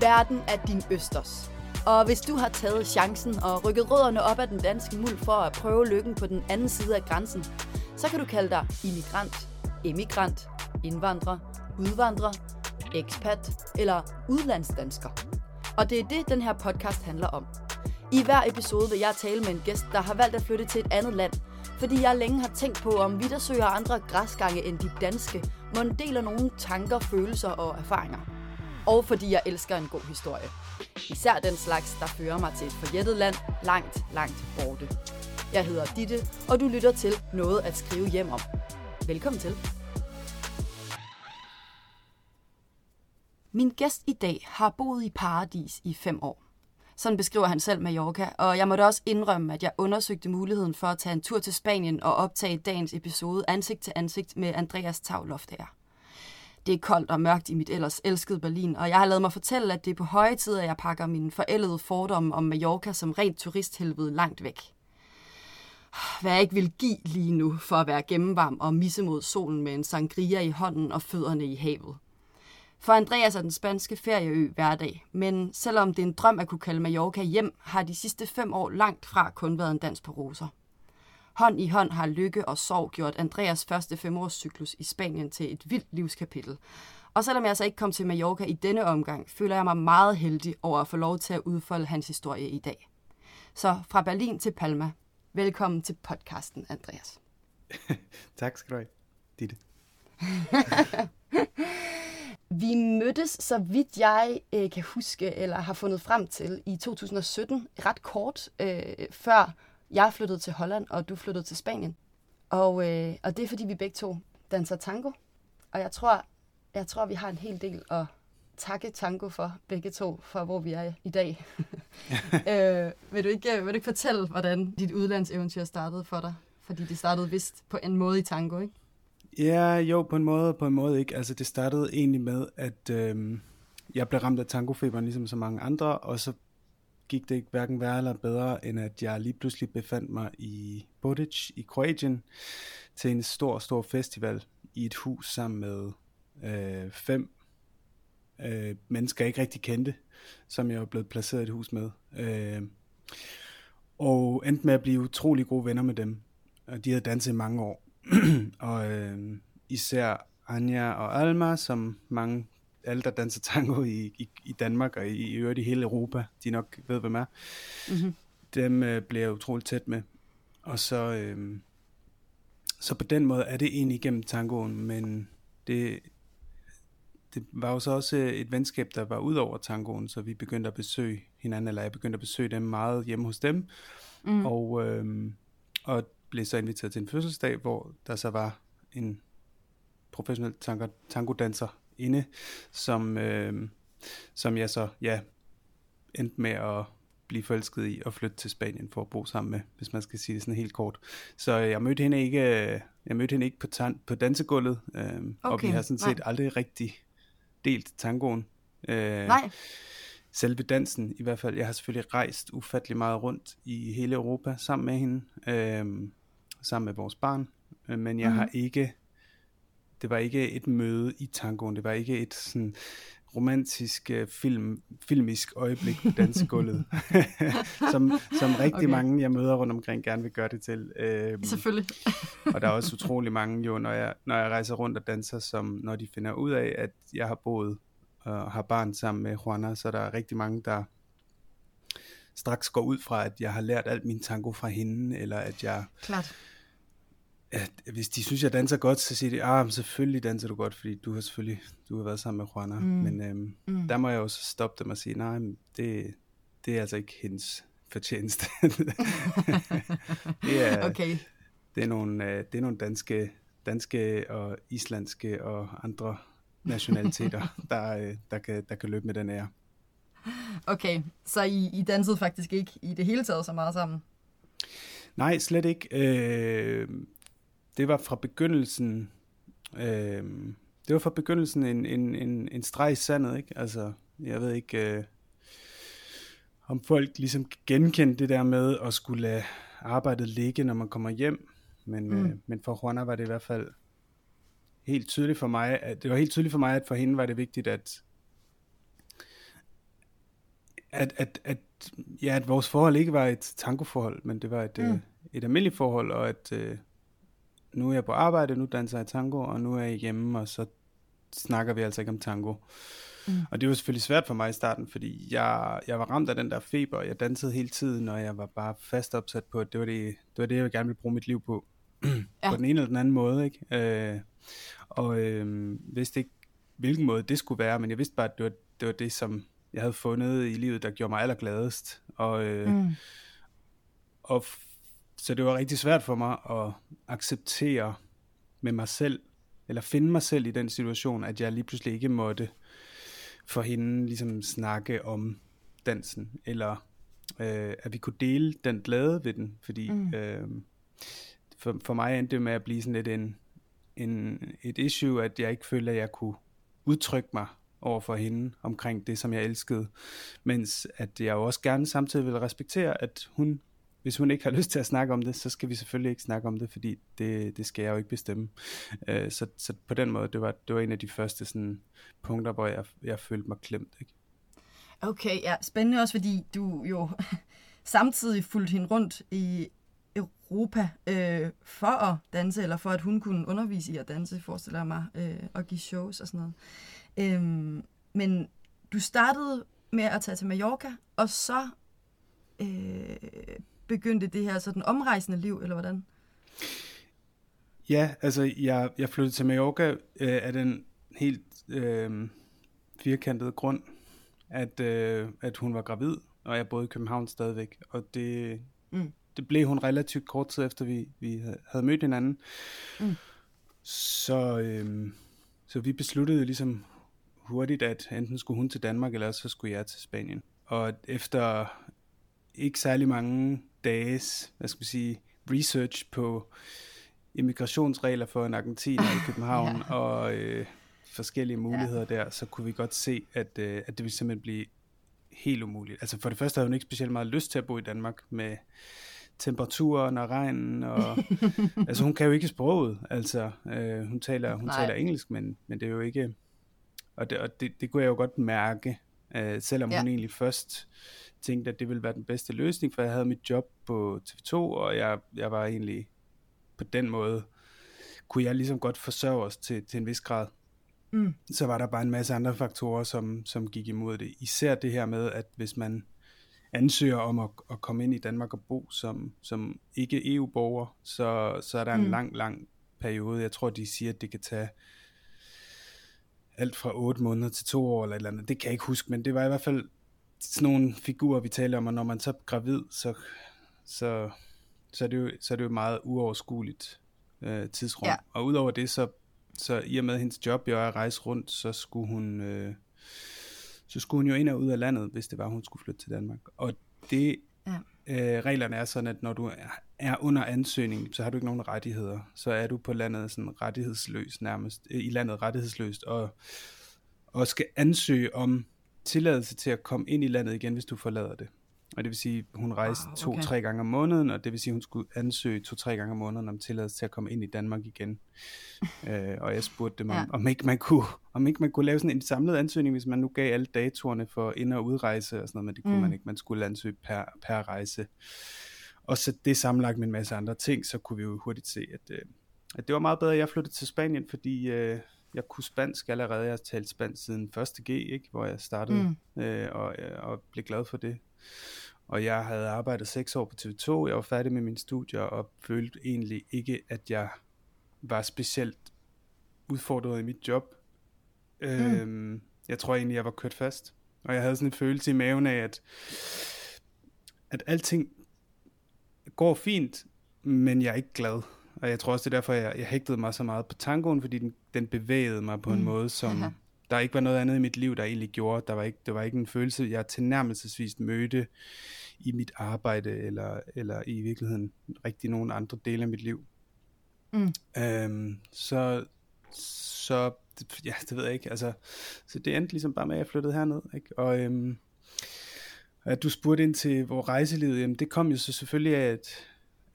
Verden er din østers. Og hvis du har taget chancen og rykket rødderne op af den danske muld for at prøve lykken på den anden side af grænsen, så kan du kalde dig immigrant, emigrant, indvandrer, udvandrer, ekspat eller udlandsdansker. Og det er det, den her podcast handler om. I hver episode vil jeg tale med en gæst, der har valgt at flytte til et andet land, fordi jeg længe har tænkt på, om vi, der søger andre græsgange end de danske, må deler nogle tanker, følelser og erfaringer. Og fordi jeg elsker en god historie. Især den slags, der fører mig til et forjættet land langt, langt borte. Jeg hedder Ditte, og du lytter til Noget at skrive hjem om. Velkommen til. Min gæst i dag har boet i paradis i fem år. Sådan beskriver han selv Mallorca, og jeg måtte også indrømme, at jeg undersøgte muligheden for at tage en tur til Spanien og optage dagens episode ansigt til ansigt med Andreas Tavloftager. Det er koldt og mørkt i mit ellers elskede Berlin, og jeg har lavet mig fortælle, at det er på høje tid, at jeg pakker mine forældede fordomme om Mallorca som rent turisthelvede langt væk. Hvad jeg ikke vil give lige nu for at være gennemvarm og misse mod solen med en sangria i hånden og fødderne i havet. For Andreas er den spanske ferieø hverdag, men selvom det er en drøm at kunne kalde Mallorca hjem, har de sidste fem år langt fra kun været en dans på roser. Hånd i hånd har lykke og sorg gjort Andreas første femårscyklus i Spanien til et vildt livskapitel. Og selvom jeg så ikke kom til Mallorca i denne omgang, føler jeg mig meget heldig over at få lov til at udfolde hans historie i dag. Så fra Berlin til Palma. Velkommen til podcasten, Andreas. tak skal du have, Ditte. Vi mødtes, så vidt jeg øh, kan huske, eller har fundet frem til, i 2017, ret kort øh, før jeg flyttede til Holland, og du flyttede til Spanien. Og, øh, og det er, fordi vi begge to danser tango. Og jeg tror, jeg tror, vi har en hel del at takke tango for, begge to, for hvor vi er i dag. øh, vil, du ikke, vil du ikke fortælle, hvordan dit udlandseventyr startede for dig? Fordi det startede vist på en måde i tango, ikke? Ja, jo, på en måde, på en måde ikke. Altså, det startede egentlig med, at øh, jeg blev ramt af tangofeberen, ligesom så mange andre, og så gik det ikke hverken værre eller bedre, end at jeg lige pludselig befandt mig i Bodic i Kroatien til en stor, stor festival i et hus sammen med øh, fem øh, mennesker, jeg ikke rigtig kendte, som jeg var blevet placeret i et hus med. Øh, og endte med at blive utrolig gode venner med dem. Og de havde danset i mange år. og øh, især Anja og Alma, som mange alle, der danser tango i, i, i Danmark og i, i øvrigt i hele Europa, de nok ved, hvem er, mm-hmm. dem øh, bliver jeg utroligt tæt med. Og så, øh, så på den måde er det egentlig igennem tangoen, men det, det var jo så også et venskab, der var ud over tangoen, så vi begyndte at besøge hinanden, eller jeg begyndte at besøge dem meget hjemme hos dem, mm. og, øh, og blev så inviteret til en fødselsdag, hvor der så var en professionel tango, tango-danser inde, som, øh, som jeg så ja, endte med at blive forelsket i og flytte til Spanien for at bo sammen med, hvis man skal sige det sådan helt kort. Så jeg mødte hende ikke, jeg mødte hende ikke på, tan- på dansegulvet, øh, okay, og vi har sådan set nej. aldrig rigtig delt tangoen. Øh, nej. Selve dansen i hvert fald. Jeg har selvfølgelig rejst ufattelig meget rundt i hele Europa sammen med hende, øh, sammen med vores barn, øh, men jeg mm. har ikke det var ikke et møde i tangoen, det var ikke et sådan romantisk uh, film, filmisk øjeblik på dansegulvet, som, som rigtig okay. mange, jeg møder rundt omkring, gerne vil gøre det til. Uh, Selvfølgelig. og der er også utrolig mange, jo, når jeg, når jeg rejser rundt og danser, som når de finder ud af, at jeg har boet og har barn sammen med Juana, så der er rigtig mange, der straks går ud fra, at jeg har lært alt min tango fra hende, eller at jeg... Klart at hvis de synes, jeg danser godt, så siger de, ah, selvfølgelig danser du godt, fordi du har selvfølgelig du har været sammen med Juana. Mm. Men øhm, mm. der må jeg jo så stoppe dem og sige, nej, det, det er altså ikke hendes fortjeneste. det, er, okay. det, er nogle, øh, det er nogle danske, danske og islandske og andre nationaliteter, der, øh, der, kan, der kan løbe med den ære. Okay, så I, I dansede faktisk ikke i det hele taget så meget sammen? Nej, slet ikke. Øh, det var fra begyndelsen, øh, det var fra begyndelsen en, en, en, en streg i sandet, ikke? Altså, jeg ved ikke, øh, om folk ligesom genkendte det der med at skulle lade arbejdet ligge, når man kommer hjem. Men, mm. øh, men for Juana var det i hvert fald helt tydeligt for mig, at det var helt tydeligt for mig, at for hende var det vigtigt, at at, at, at, ja, at vores forhold ikke var et tangoforhold, men det var et, mm. øh, et almindeligt forhold, og at øh, nu er jeg på arbejde, nu danser jeg tango, og nu er jeg hjemme, og så snakker vi altså ikke om tango. Mm. Og det var selvfølgelig svært for mig i starten, fordi jeg, jeg var ramt af den der feber, og jeg dansede hele tiden, og jeg var bare fast opsat på, at det var det, det, var det jeg gerne ville bruge mit liv på. ja. På den ene eller den anden måde, ikke? Øh, og øh, vidste ikke, hvilken måde det skulle være, men jeg vidste bare, at det var det, var det som jeg havde fundet i livet, der gjorde mig allergladest. Og, øh, mm. og så det var rigtig svært for mig at acceptere med mig selv, eller finde mig selv i den situation, at jeg lige pludselig ikke måtte for hende ligesom snakke om dansen, eller øh, at vi kunne dele den glæde ved den, fordi mm. øh, for, for mig endte det med at blive sådan lidt en, en, et issue, at jeg ikke følte, at jeg kunne udtrykke mig over for hende omkring det, som jeg elskede, mens at jeg jo også gerne samtidig vil respektere, at hun hvis hun ikke har lyst til at snakke om det, så skal vi selvfølgelig ikke snakke om det, fordi det, det skal jeg jo ikke bestemme. Øh, så, så på den måde, det var, det var en af de første sådan, punkter, hvor jeg, jeg følte mig klemt. Ikke? Okay, ja, spændende også, fordi du jo samtidig fulgte hende rundt i Europa øh, for at danse, eller for at hun kunne undervise i at danse, forestiller jeg mig, øh, og give shows og sådan noget. Øh, men du startede med at tage til Mallorca, og så øh, begyndte det her sådan omrejsende liv, eller hvordan? Ja, altså jeg, jeg flyttede til Mallorca øh, af den helt øh, firkantede grund, at, øh, at hun var gravid, og jeg boede i København stadigvæk. Og det, mm. det blev hun relativt kort tid efter, vi, vi havde mødt hinanden. Mm. Så, øh, så vi besluttede ligesom hurtigt, at enten skulle hun til Danmark, eller så skulle jeg til Spanien. Og efter ikke særlig mange dages, hvad skal man sige, research på immigrationsregler for en argentiner i København, ja. og øh, forskellige muligheder ja. der, så kunne vi godt se, at, øh, at det ville simpelthen blive helt umuligt. Altså for det første havde hun ikke specielt meget lyst til at bo i Danmark med temperaturen og regnen, og altså hun kan jo ikke sproget, altså øh, hun taler hun taler engelsk, men, men det er jo ikke, og det, og det, det kunne jeg jo godt mærke, øh, selvom ja. hun egentlig først tænkte, at det ville være den bedste løsning, for jeg havde mit job på TV2, og jeg, jeg var egentlig på den måde, kunne jeg ligesom godt forsørge os til, til en vis grad. Mm. Så var der bare en masse andre faktorer, som, som gik imod det. Især det her med, at hvis man ansøger om at, at komme ind i Danmark og bo som, som ikke EU-borger, så, så er der en mm. lang, lang periode. Jeg tror, de siger, at det kan tage alt fra 8 måneder til 2 år eller et eller andet. Det kan jeg ikke huske, men det var i hvert fald sådan nogle figurer, vi taler om, og når man så er gravid, så, så, så, er, det jo, så er det jo meget uoverskueligt øh, tidsrum. Ja. Og udover det, så, så i og med hendes job jo er at rejse rundt, så skulle hun... Øh, så skulle hun jo ind og ud af landet, hvis det var, hun skulle flytte til Danmark. Og det, ja øh, reglerne er sådan, at når du er under ansøgning, så har du ikke nogen rettigheder. Så er du på landet sådan rettighedsløs nærmest, øh, i landet rettighedsløst, og, og skal ansøge om tilladelse til at komme ind i landet igen, hvis du forlader det. Og det vil sige, hun rejste oh, okay. to-tre gange om måneden, og det vil sige, hun skulle ansøge to-tre gange om måneden om tilladelse til at komme ind i Danmark igen. øh, og jeg spurgte dem, om, ja. om, ikke man kunne, om ikke man kunne lave sådan en samlet ansøgning, hvis man nu gav alle datorerne for ind- og udrejse og sådan noget, men det kunne mm. man ikke. Man skulle ansøge per, per rejse. Og så det sammenlagt med en masse andre ting, så kunne vi jo hurtigt se, at, øh, at det var meget bedre, at jeg flyttede til Spanien, fordi øh, jeg kunne spansk allerede. Jeg har talt spansk siden 1. G, ikke? hvor jeg startede, mm. øh, og, øh, og blev glad for det. Og jeg havde arbejdet seks år på TV2, jeg var færdig med mine studier, og følte egentlig ikke, at jeg var specielt udfordret i mit job. Mm. Øhm, jeg tror egentlig, jeg var kørt fast. Og jeg havde sådan en følelse i maven af, at, at alting går fint, men jeg er ikke glad. Og jeg tror også, det er derfor, jeg, jeg hægtede mig så meget på tangoen, fordi den, den bevægede mig på mm. en måde, som Aha. Der ikke var noget andet i mit liv, der egentlig gjorde. Der var ikke, der var ikke en følelse, jeg tilnærmelsesvis mødte i mit arbejde, eller, eller i virkeligheden rigtig nogen andre dele af mit liv. Mm. Øhm, så, så, ja, det ved jeg ikke, altså, så det endte ligesom bare med, at jeg flyttede herned, ikke? Og, øhm, at du spurgte ind til hvor rejselivet, jamen det kom jo så selvfølgelig af, at,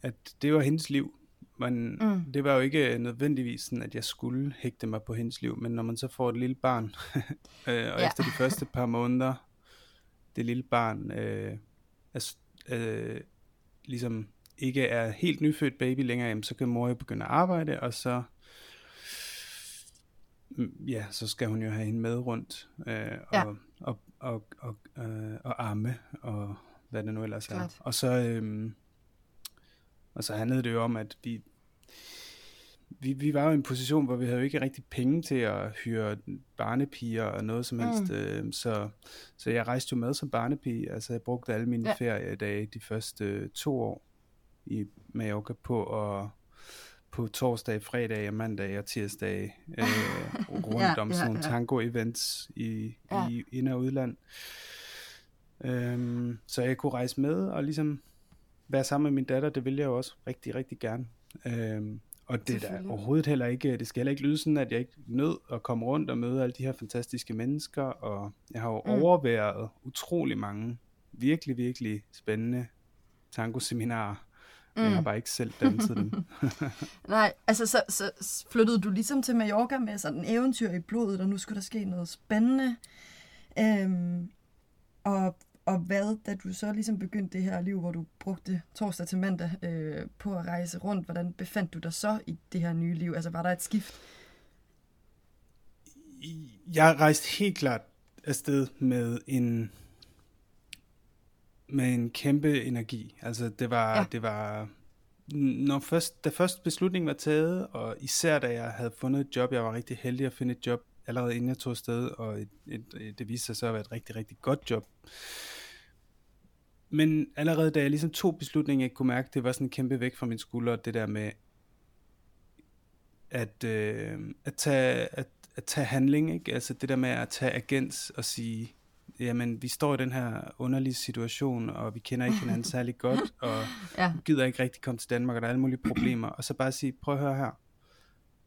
at det var hendes liv, men mm. det var jo ikke nødvendigvis sådan, at jeg skulle hægte mig på hendes liv, men når man så får et lille barn, øh, og ja. efter de første par måneder, det lille barn øh, er, øh, ligesom ikke er helt nyfødt baby længere, jamen, så kan mor jo begynde at arbejde, og så mm, ja, så skal hun jo have hende med rundt øh, og, ja. og, og, og, og, øh, og arme og hvad det nu ellers Klart. er. Og så, øh, og så handlede det jo om, at vi, vi, vi var jo i en position, hvor vi havde jo ikke rigtig penge til at hyre barnepiger og noget som helst. Mm. Øh, så, så jeg rejste jo med som barnepige. Altså jeg brugte alle mine ja. feriedage de første øh, to år i Mallorca på at på torsdag, fredag og mandag og tirsdag øh, rundt ja, om sådan ja, nogle ja. tango-events i, ja. i ind- og udland. Øhm, så jeg kunne rejse med og ligesom være sammen med min datter, det ville jeg jo også rigtig, rigtig gerne. Øhm, og det er overhovedet heller ikke, det skal heller ikke lyde sådan, at jeg ikke nød at komme rundt og møde alle de her fantastiske mennesker, og jeg har jo mm. overværet utrolig mange virkelig, virkelig spændende tango-seminarer. Mm. Jeg har mm. bare ikke selv danset dem. Nej, altså så, så flyttede du ligesom til Mallorca med sådan en eventyr i blodet, og nu skulle der ske noget spændende. Øhm, og og hvad, da du så ligesom begyndte det her liv, hvor du brugte torsdag til mandag øh, på at rejse rundt, hvordan befandt du dig så i det her nye liv? Altså var der et skift? Jeg rejste helt klart afsted med en med en kæmpe energi. Altså det var, ja. det var når først, da først beslutningen var taget, og især da jeg havde fundet et job, jeg var rigtig heldig at finde et job allerede inden jeg tog afsted, og et, et, et, det viste sig så at være et rigtig, rigtig godt job men allerede da jeg ligesom tog beslutningen, jeg kunne mærke, det var sådan en kæmpe væk fra min skulder, det der med at, øh, at, tage, at, at tage handling, ikke? altså det der med at tage agens og sige, jamen vi står i den her underlige situation, og vi kender ikke hinanden særlig godt, og ja. gider ikke rigtig komme til Danmark, og der er alle mulige problemer, og så bare sige, prøv at høre her,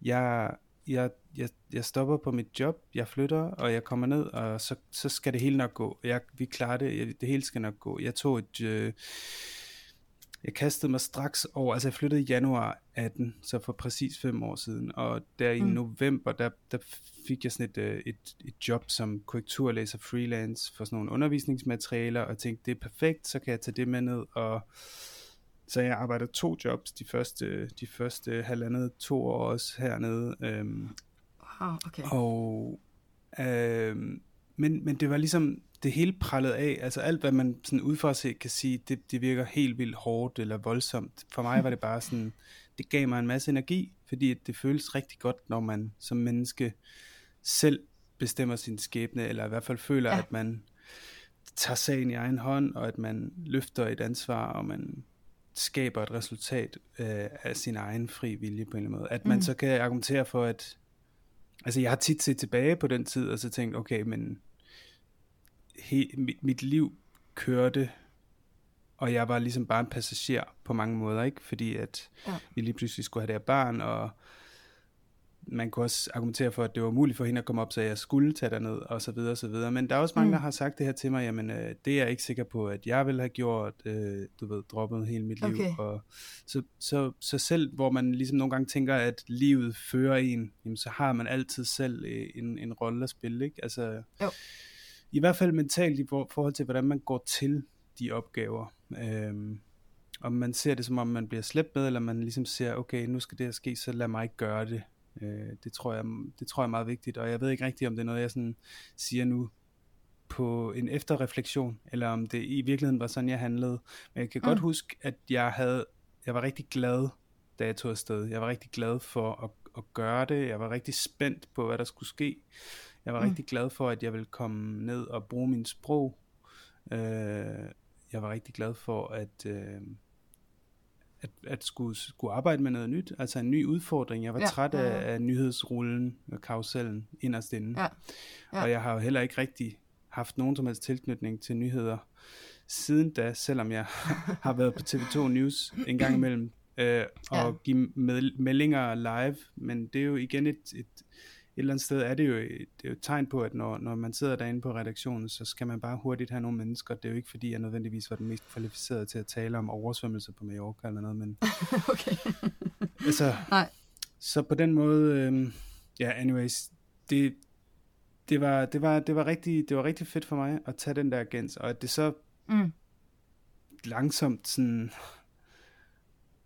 jeg, jeg, jeg, jeg stopper på mit job, jeg flytter, og jeg kommer ned, og så, så skal det hele nok gå. Jeg, vi klarer det, jeg, det hele skal nok gå. Jeg tog et... Øh, jeg kastede mig straks over, altså jeg flyttede i januar 18, så for præcis fem år siden, og der i mm. november, der, der fik jeg sådan et, øh, et, et job som korrekturlæser freelance for sådan nogle undervisningsmaterialer, og tænkte, det er perfekt, så kan jeg tage det med ned, og så jeg arbejder to jobs de første, de første halvandet to år også hernede. Øhm, wow, okay. Og, øhm, men, men det var ligesom, det hele prallet af, altså alt hvad man sådan udefra se kan sige, det, det virker helt vildt hårdt eller voldsomt. For mig var det bare sådan, det gav mig en masse energi, fordi det føles rigtig godt, når man som menneske selv bestemmer sin skæbne, eller i hvert fald føler, ja. at man tager sagen i egen hånd, og at man løfter et ansvar, og man skaber et resultat øh, af sin egen fri vilje på en eller anden måde. At man mm. så kan argumentere for, at altså jeg har tit set tilbage på den tid, og så tænkt, okay, men he, mit, mit liv kørte, og jeg var ligesom bare en passager på mange måder, ikke? Fordi at ja. vi lige pludselig skulle have det her barn, og man kunne også argumentere for, at det var muligt for hende at komme op, så jeg skulle tage derned, og så videre, og så videre. Men der er også mange, mm. der har sagt det her til mig, jamen, øh, det er jeg ikke sikker på, at jeg ville have gjort, øh, du ved, droppet hele mit liv. Okay. Og så, så, så selv, hvor man ligesom nogle gange tænker, at livet fører en, jamen, så har man altid selv øh, en, en rolle at spille, ikke? Altså, jo. i hvert fald mentalt i forhold til, hvordan man går til de opgaver. Øh, om man ser det som om man bliver slæbt med, eller man ligesom ser, okay, nu skal det her ske, så lad mig ikke gøre det. Øh, det, tror jeg, det tror jeg er meget vigtigt, og jeg ved ikke rigtigt, om det er noget, jeg sådan siger nu på en efterreflektion, eller om det i virkeligheden var sådan, jeg handlede. Men jeg kan mm. godt huske, at jeg havde, jeg var rigtig glad, da jeg tog afsted. Jeg var rigtig glad for at, at gøre det. Jeg var rigtig spændt på, hvad der skulle ske. Jeg var mm. rigtig glad for, at jeg ville komme ned og bruge min sprog. Øh, jeg var rigtig glad for, at... Øh, at, at skulle, skulle arbejde med noget nyt, altså en ny udfordring. Jeg var ja, træt af, ja, ja. af nyhedsrullen og karusellen inderst inde. Ja, ja. Og jeg har jo heller ikke rigtig haft nogen som helst tilknytning til nyheder siden da, selvom jeg har været på TV2 News en gang imellem øh, og ja. give med, meldinger live, men det er jo igen et, et, et eller andet sted er det jo, det er jo et tegn på, at når, når man sidder derinde på redaktionen, så skal man bare hurtigt have nogle mennesker. Det er jo ikke fordi, jeg nødvendigvis var den mest kvalificerede til at tale om oversvømmelse på Mallorca eller noget, men... okay. altså, Nej. Så på den måde, øh, ja, anyways, det, det var, det var, det var, rigtig, det var rigtig fedt for mig at tage den der gens, og at det så Mm. langsomt sådan,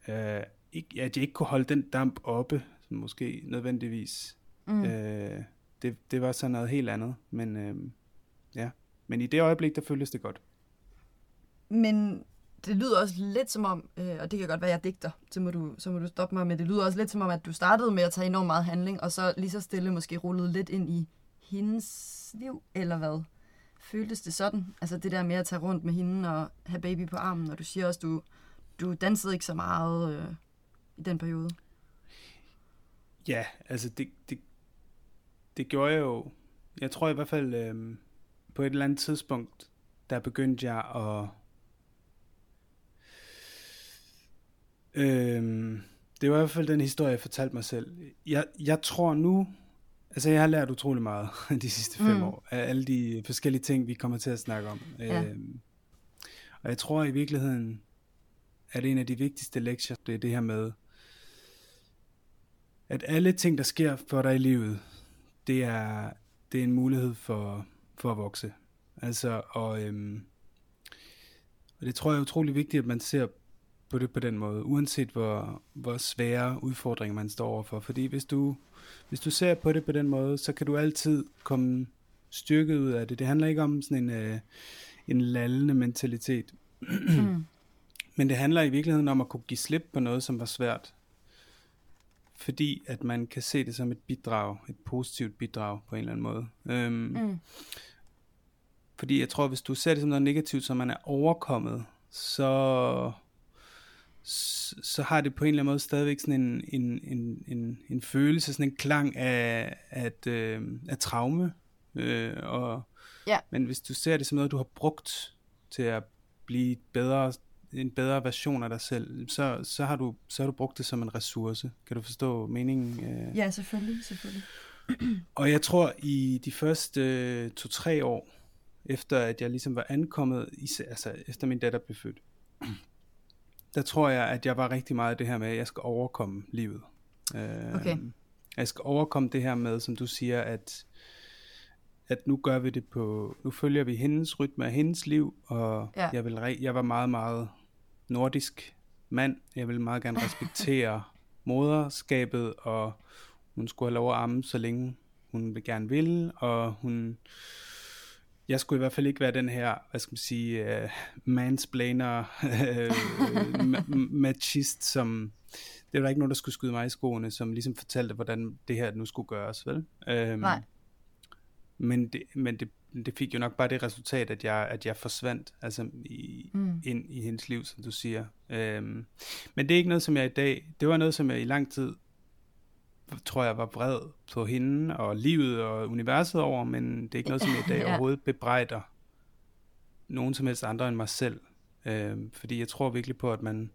øh, ikke, at jeg ikke kunne holde den damp oppe, sådan måske nødvendigvis. Mm. Øh, det, det var så noget helt andet, men øh, ja. Men i det øjeblik, der føltes det godt. Men det lyder også lidt som om, øh, og det kan godt være, jeg digter, så må, du, så må du stoppe mig, men det lyder også lidt som om, at du startede med at tage enormt meget handling, og så lige så stille måske rullede lidt ind i hendes liv, eller hvad? Føltes det sådan? Altså det der med at tage rundt med hende og have baby på armen, og du siger også, du, du dansede ikke så meget øh, i den periode. Ja, altså det, det, det gjorde jeg jo. Jeg tror i hvert fald, øh, på et eller andet tidspunkt, der begyndte jeg at... Øh, det var i hvert fald den historie, jeg fortalte mig selv. Jeg, jeg tror nu, altså jeg har lært utrolig meget de sidste fem Mm. år, af alle de forskellige ting, vi kommer til at snakke om. Ja. Øh, og jeg tror i virkeligheden, at en af de vigtigste lektier, det er det her med, at alle ting, der sker for dig i livet, det er, det er en mulighed for, for at vokse. Altså, og, øhm, og det tror jeg er utrolig vigtigt, at man ser på det på den måde, uanset hvor, hvor svære udfordringer man står overfor. Fordi hvis du, hvis du ser på det på den måde, så kan du altid komme styrket ud af det. Det handler ikke om sådan en, øh, en lallende mentalitet. Mm. Men det handler i virkeligheden om at kunne give slip på noget, som var svært. Fordi at man kan se det som et bidrag, et positivt bidrag på en eller anden måde. Øhm, Mm. Fordi jeg tror, hvis du ser det som noget negativt, som man er overkommet, så, så, har det på en eller anden måde stadigvæk sådan en, en, en, en, en følelse, sådan en klang af, at, øh, af traume. Øh, og, Ja. Men hvis du ser det som noget, du har brugt til at blive bedre, en bedre version af dig selv, så, så, har du, så har du brugt det som en ressource. Kan du forstå meningen? Øh? Ja, selvfølgelig, selvfølgelig. Og jeg tror, i de første øh, to-tre år, efter at jeg ligesom var ankommet, altså efter min datter blev født, der tror jeg, at jeg var rigtig meget det her med, at jeg skal overkomme livet. Øh, Okay. Jeg skal overkomme det her med, som du siger, at, at nu gør vi det på, nu følger vi hendes rytme af hendes liv, og Ja. jeg, vil, jeg var meget, meget nordisk mand. Jeg vil meget gerne respektere moderskabet, og hun skulle have lov at amme, så længe hun vil gerne vil, og hun, jeg skulle i hvert fald ikke være den her, hvad skal man sige, uh, mansplainer, uh, ma- machist, som, det var ikke nogen, der skulle skyde mig i skoene, som ligesom fortalte, hvordan det her nu skulle gøres, vel? Um, Nej. Men, det, men det, det fik jo nok bare det resultat, at jeg, at jeg forsvandt altså i, Mm. ind i hendes liv, som du siger. Um, men det er ikke noget, som jeg i dag, det var noget, som jeg i lang tid tror jeg var vred på hende og livet og universet over, men det er ikke noget, som jeg i dag Ja. overhovedet bebrejder nogen som helst andre end mig selv. Øh, fordi jeg tror virkelig på, at man,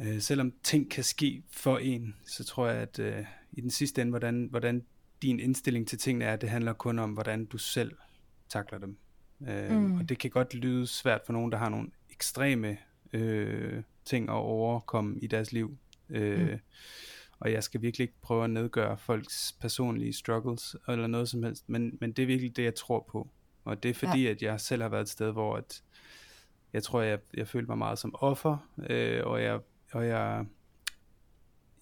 øh, selvom ting kan ske for en, så tror jeg, at øh, i den sidste ende, hvordan, hvordan din indstilling til tingene er, det handler kun om, hvordan du selv takler dem. Øh, Mm. Og det kan godt lyde svært for nogen, der har nogle ekstreme øh, ting at overkomme i deres liv. Øh, Mm. Og jeg skal virkelig ikke prøve at nedgøre folks personlige struggles eller noget som helst, men, men det er virkelig det, jeg tror på. Og det er fordi, ja. at jeg selv har været et sted, hvor at, jeg tror, jeg, jeg følte mig meget som offer, øh, og jeg, og jeg,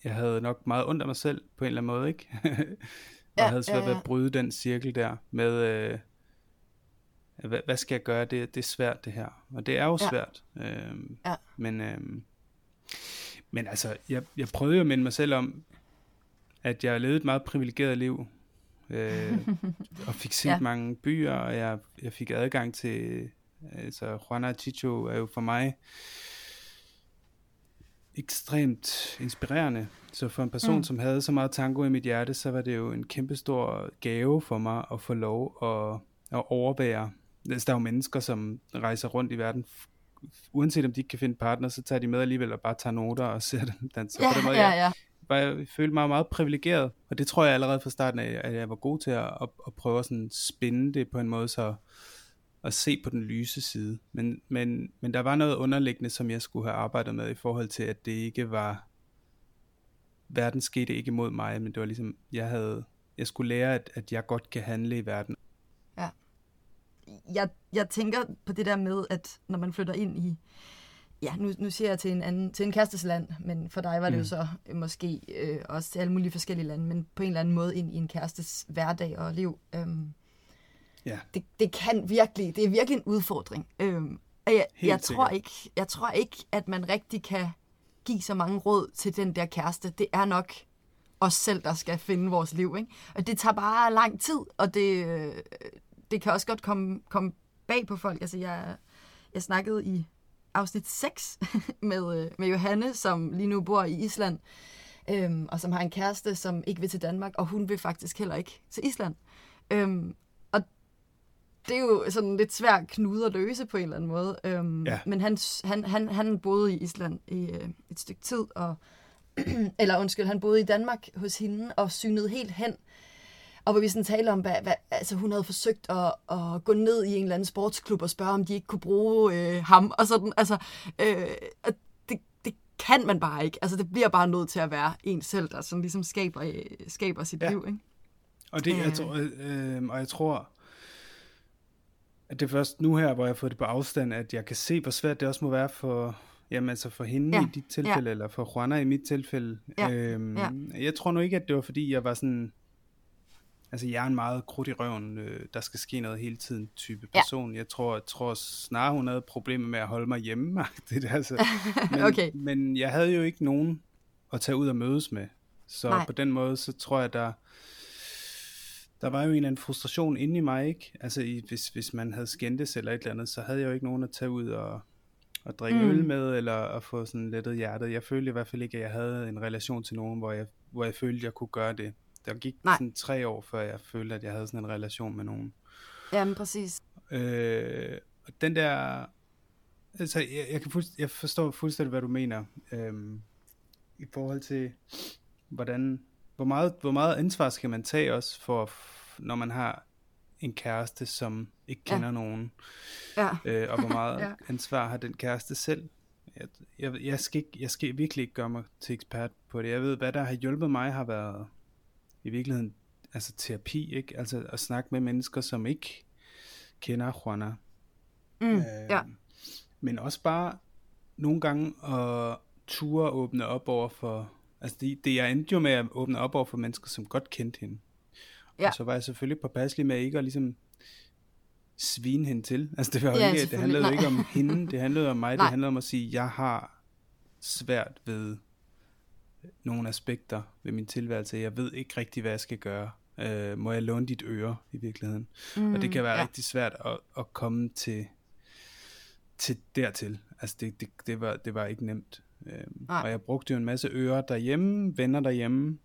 jeg havde nok meget ondt af mig selv på en eller anden måde, ikke? og Ja, jeg havde svært ja, ved ja. at bryde den cirkel der med, øh, hvad, hvad skal jeg gøre? Det, det er svært det her. Og det er jo Ja. svært. Øh, Ja. Men, øh, men altså, jeg, jeg prøvede jo at minde mig selv om, at jeg levede et meget privilegeret liv. Øh, og fik set ja. mange byer, og jeg, jeg fik adgang til, altså Juana Chicho er jo for mig ekstremt inspirerende. Så for en person, Mm. som havde så meget tango i mit hjerte, så var det jo en kæmpestor gave for mig at få lov at, at overvære. Altså, der er jo mennesker, som rejser rundt i verden, uanset om de ikke kan finde partner, så tager de med alligevel og bare tager noter og ser dem danse. Ja, på den måde, ja, jeg, ja. var, jeg følte mig meget privilegeret, og det tror jeg allerede fra starten af, at jeg var god til at, at, at prøve at sådan spænde det på en måde, så at se på den lyse side. Men, men, men der var noget underliggende, som jeg skulle have arbejdet med i forhold til, at det ikke var, verden skete ikke mod mig, men det var ligesom, jeg havde jeg skulle lære, at, at jeg godt kan handle i verden. Ja. Jeg, jeg tænker på det der med, at når man flytter ind i, ja, nu, nu siger jeg til en, anden, til en kærestesland, men for dig var det mm. jo så øh, måske øh, også til alle mulige forskellige lande, men på en eller anden måde ind i en kærestes hverdag og liv. Øhm, ja. det, det kan virkelig, det er virkelig en udfordring. Øhm, jeg, jeg, tror ikke, jeg tror ikke, at man rigtig kan give så mange råd til den der kæreste. Det er nok os selv, der skal finde vores liv. Ikke? Og det tager bare lang tid, og det, øh, det kan også godt komme, komme bag på folk. Altså, jeg, jeg snakkede i afsnit 6 med, øh, med Johanne, som lige nu bor i Island, øhm, og som har en kæreste, som ikke vil til Danmark, og hun vil faktisk heller ikke til Island. Øhm, og det er jo sådan lidt svært knude at løse på en eller anden måde. Øhm, ja. Men han, han, han, han boede i Island i øh, et stykke tid, og eller undskyld, han boede i Danmark hos hende og synede helt hen. Og hvor vi sådan taler om, hvad, hvad, altså hun havde forsøgt at, at gå ned i en eller anden sportsklub og spørge, om de ikke kunne bruge øh, ham. Og sådan, altså, øh, det, det kan man bare ikke. Altså, det bliver bare nødt til at være en selv, der sådan ligesom skaber, øh, skaber sit ja. liv. Ikke? Og, det, jeg tror, øh, øh, og jeg tror, at det er først nu her, hvor jeg har fået det på afstand, at jeg kan se, hvor svært det også må være for, jamen altså for hende ja. i dit tilfælde, ja. eller for Juana i mit tilfælde. Ja. Øhm, ja. Jeg tror nu ikke, at det var fordi, jeg var sådan, altså jeg er en meget krudt i røven, øh, der skal ske noget hele tiden type person. Ja. Jeg tror, jeg tror snarere, hun havde problemer med at holde mig hjemme. det altså. men, okay. men jeg havde jo ikke nogen at tage ud og mødes med. Så Nej. på den måde, så tror jeg, der der var jo en eller anden frustration inde i mig, ikke? Altså, i, hvis, hvis man havde skændtes eller et eller andet, så havde jeg jo ikke nogen at tage ud og, og drikke mm. øl med, eller at få sådan lettet hjertet. Jeg følte i hvert fald ikke, at jeg havde en relation til nogen, hvor jeg, hvor jeg følte, at jeg kunne gøre det. Der gik Nej. sådan tre år, før jeg følte, at jeg havde sådan en relation med nogen. Jamen, præcis. Øh, og den der... Altså, jeg, jeg, kan fuldst, jeg forstår fuldstændig, hvad du mener. Øhm, I forhold til, hvordan hvor meget, hvor meget ansvar skal man tage også, for, når man har en kæreste, som ikke kender ja. nogen? Ja. Øh, og hvor meget ja. ansvar har den kæreste selv? Jeg, jeg, jeg, skal ikke, jeg skal virkelig ikke gøre mig til ekspert på det. Jeg ved, hvad der har hjulpet mig, har været i virkeligheden altså terapi, ikke? Altså at snakke med mennesker, som ikke kender Juana. Mm, øh, ja. Men også bare nogle gange at ture åbne op over for Altså det, det jeg endte jo med at åbne op over for mennesker, som godt kendte hende. Ja. Og så var jeg selvfølgelig påpasselig med ikke at ligesom svine hende til. Altså det, var jo ja, ikke, det handlede jo ikke om hende, det handlede om mig, Nej. det handlede om at sige, at jeg har svært ved nogle aspekter ved min tilværelse. Jeg ved ikke rigtig, hvad jeg skal gøre. Øh, må jeg låne dit øre i virkeligheden? Mm, og det kan være ja. rigtig svært at, at komme til, til dertil. Altså det, det, det, var, det var ikke nemt. Øhm, og jeg brugte jo en masse ører derhjemme, venner derhjemme,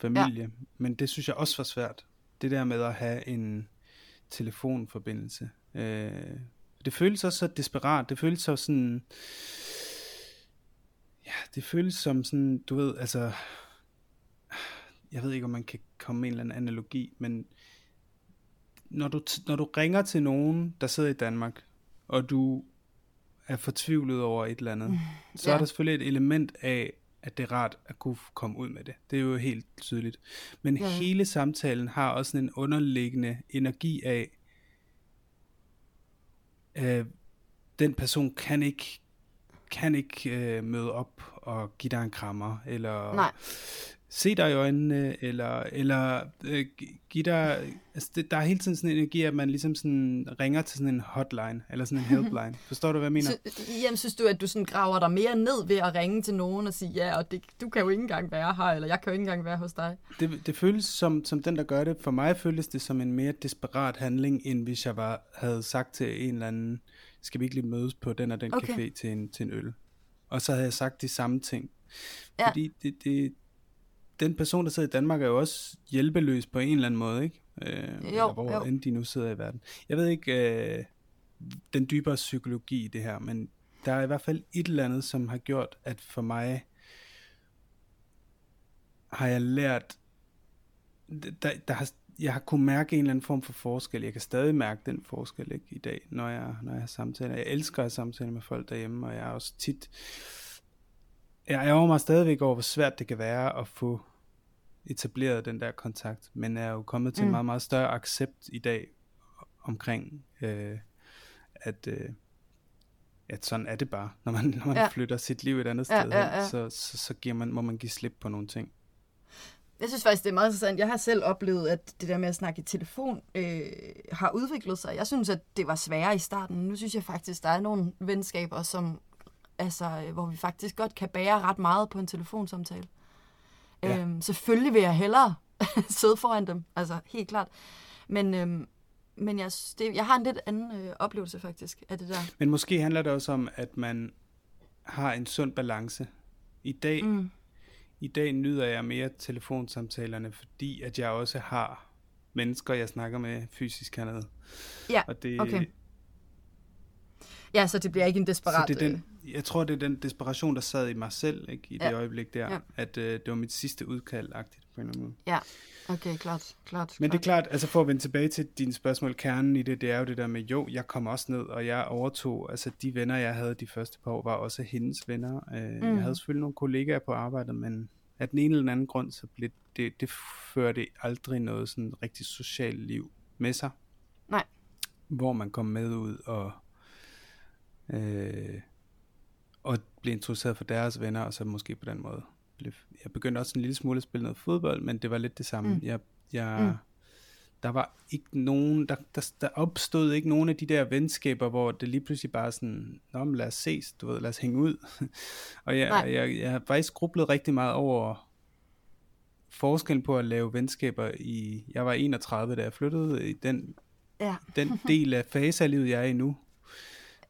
familie. Ja. Men det synes jeg også var svært. Det der med at have en telefonforbindelse. Øh, det føles også så desperat. Det føles så sådan... Ja, det føles som sådan, du ved, altså... Jeg ved ikke, om man kan komme med en eller anden analogi, men når du, når du ringer til nogen, der sidder i Danmark, og du er fortvivlet over et eller andet, mm, så ja. er der selvfølgelig et element af, at det er rart at kunne komme ud med det. Det er jo helt tydeligt. Men ja. hele samtalen har også en underliggende energi af, øh, den person kan ikke kan ikke øh, møde op og give dig en krammer, eller Nej se dig i øjnene, eller, eller øh, give dig, altså det, der er hele tiden sådan en energi, at man ligesom sådan ringer til sådan en hotline, eller sådan en helpline. Forstår du, hvad jeg mener? Så, jamen, synes du, at du sådan graver dig mere ned ved at ringe til nogen og sige, ja, og det, du kan jo ikke engang være her, eller jeg kan jo ikke engang være hos dig? Det, det føles som, som den, der gør det. For mig føles det som en mere desperat handling, end hvis jeg var, havde sagt til en eller anden, skal vi ikke lige mødes på den og den okay. café til en, til en øl? Og så havde jeg sagt de samme ting. Ja. Fordi det, det, den person, der sidder i Danmark, er jo også hjælpeløs på en eller anden måde, ikke? Øh, jo, hvor jo. end de nu sidder i verden. Jeg ved ikke øh, den dybere psykologi i det her, men der er i hvert fald et eller andet, som har gjort, at for mig har jeg lært, der, der har, jeg har kunnet mærke en eller anden form for forskel. Jeg kan stadig mærke den forskel ikke, i dag, når jeg, når jeg har samtaler. Jeg elsker at samtale med folk derhjemme, og jeg er også tit... Jeg ærger mig stadigvæk over, hvor svært det kan være at få etableret den der kontakt, men er jo kommet til mm. en meget, meget større accept i dag omkring, øh, at, øh, at sådan er det bare. Når man, når man ja. Flytter sit liv et andet Ja, sted ja, hen, ja. så, så, så giver man, må man give slip på nogle ting. Jeg synes faktisk, det er meget interessant. Jeg har selv oplevet, at det der med at snakke i telefon øh, har udviklet sig. Jeg synes, at det var sværere i starten. Nu synes jeg faktisk, der er nogle venskaber, som, altså, øh, hvor vi faktisk godt kan bære ret meget på en telefonsamtale. Ja. Øhm, selvfølgelig vil jeg hellere sidde foran dem, altså helt klart. Men, øhm, men jeg, det, jeg har en lidt anden øh, oplevelse faktisk af det der. Men måske handler det også om, at man har en sund balance. I dag, mm. I dag nyder jeg mere telefonsamtalerne, fordi at jeg også har mennesker, jeg snakker med fysisk hernede. Ja, Og det, okay. Ja, så det bliver ikke en Så desperat... det er øh, den, jeg tror, det er den desperation, der sad i mig selv ikke, i det Ja. øjeblik der, Ja. at øh, det var mit sidste udkald-agtigt på en eller anden måde. Ja, okay, klart, klart. Men det er klart. klart, altså for at vende tilbage til dine spørgsmål, kernen i det, det er jo det der med, jo, jeg kom også ned, og jeg overtog, altså de venner, jeg havde de første par år, var også hendes venner. Øh, mm. Jeg havde selvfølgelig nogle kollegaer på arbejdet, men af den ene eller den anden grund, så blev det, det førte aldrig noget sådan rigtig socialt liv med sig. Nej. Hvor man kom med ud og, øh, og blev introduceret for deres venner, og så måske på den måde. Blev, jeg begyndte også en lille smule at spille noget fodbold, men det var lidt det samme. Mm. Jeg, jeg, Mm. Der var ikke nogen, der, der, der opstod ikke nogen af de der venskaber, hvor det lige pludselig bare sådan, Nå, men lad os ses, du ved, lad os hænge ud. og jeg, Nej. jeg, jeg har faktisk grublet rigtig meget over forskellen på at lave venskaber i, jeg var 31, da jeg flyttede, i den Ja, den del af fase af livet, jeg er i nu,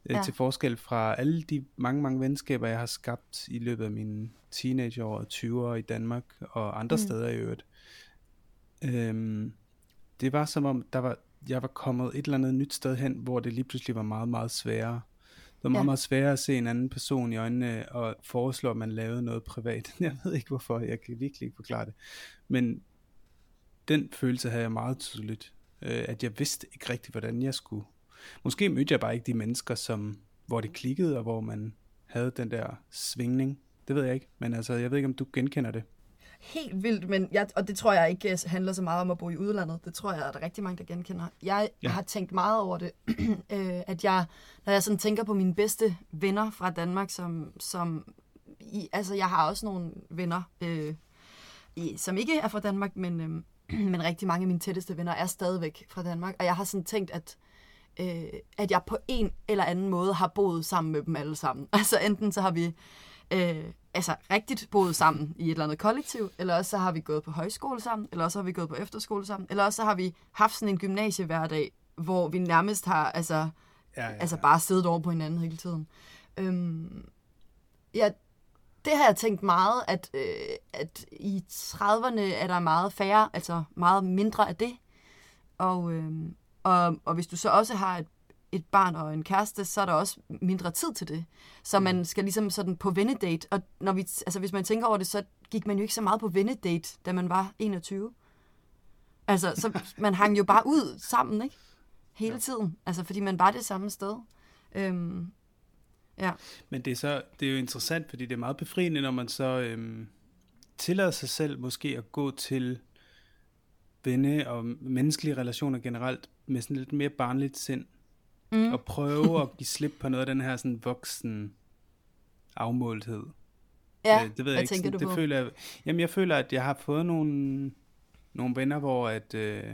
ja. Ja. til forskel fra alle de mange, mange venskaber, jeg har skabt i løbet af mine teenageår og 20'ere i Danmark og andre mm. Steder i øvrigt. Øhm, det var som om, der var, jeg var kommet et eller andet nyt sted hen, hvor det lige pludselig var meget, meget sværere. Det var meget. Ja. meget sværere at se en anden person i øjnene og foreslå, at man lavede noget privat. Jeg ved ikke hvorfor, jeg kan virkelig ikke forklare det. Men den følelse havde jeg meget tydeligt, øh, at jeg vidste ikke rigtigt, hvordan jeg skulle. Måske mødte jeg bare ikke de mennesker, som, hvor det klikkede, og hvor man havde den der svingning. Det ved jeg ikke, men altså, jeg ved ikke, om du genkender det. helt vildt, men jeg, og det tror jeg ikke øh, handler så meget om at bo i udlandet. Det tror jeg, at der er rigtig mange, der genkender. Jeg Ja. har tænkt meget over det, øh, at jeg, når jeg sådan tænker på mine bedste venner fra Danmark, som, som i, altså jeg har også nogle venner, øh, i, som ikke er fra Danmark, men, øh, men rigtig mange af mine tætteste venner er stadigvæk fra Danmark. Og jeg har sådan tænkt, at øh, at jeg på en eller anden måde har boet sammen med dem alle sammen. Altså enten så har vi øh, altså rigtigt boet sammen i et eller andet kollektiv, eller også så har vi gået på højskole sammen, eller også har vi gået på efterskole sammen, eller også så har vi haft sådan en gymnasie hverdag, hvor vi nærmest har altså, Ja, ja, altså bare siddet over på hinanden hele tiden. Øhm, ja, det har jeg tænkt meget, at, øh, at i 30'erne er der meget færre, altså meget mindre af det. Og, øh, og, og hvis du så også har et, et barn og en kæreste, så er der også mindre tid til det. Så man skal ligesom sådan på vennedate. Og når vi, altså hvis man tænker over det, så gik man jo ikke så meget på vennedate, da man var 21. Altså, så man hang jo bare ud sammen, ikke? Hele tiden. Altså, fordi man var det samme sted. Øhm, ja. Men det er, så, det er jo interessant, fordi det er meget befriende, når man så øhm, tillader sig selv måske at gå til venne og menneskelige relationer generelt med sådan lidt mere barnligt sind. Mm. Og prøve at give slip på noget af den her sådan voksen afmålthed. Ja, Øh, det ved jeg hvad ikke. Sådan, det på? Føler jeg, jamen jeg føler, at jeg har fået nogle, nogle venner, hvor at... Øh,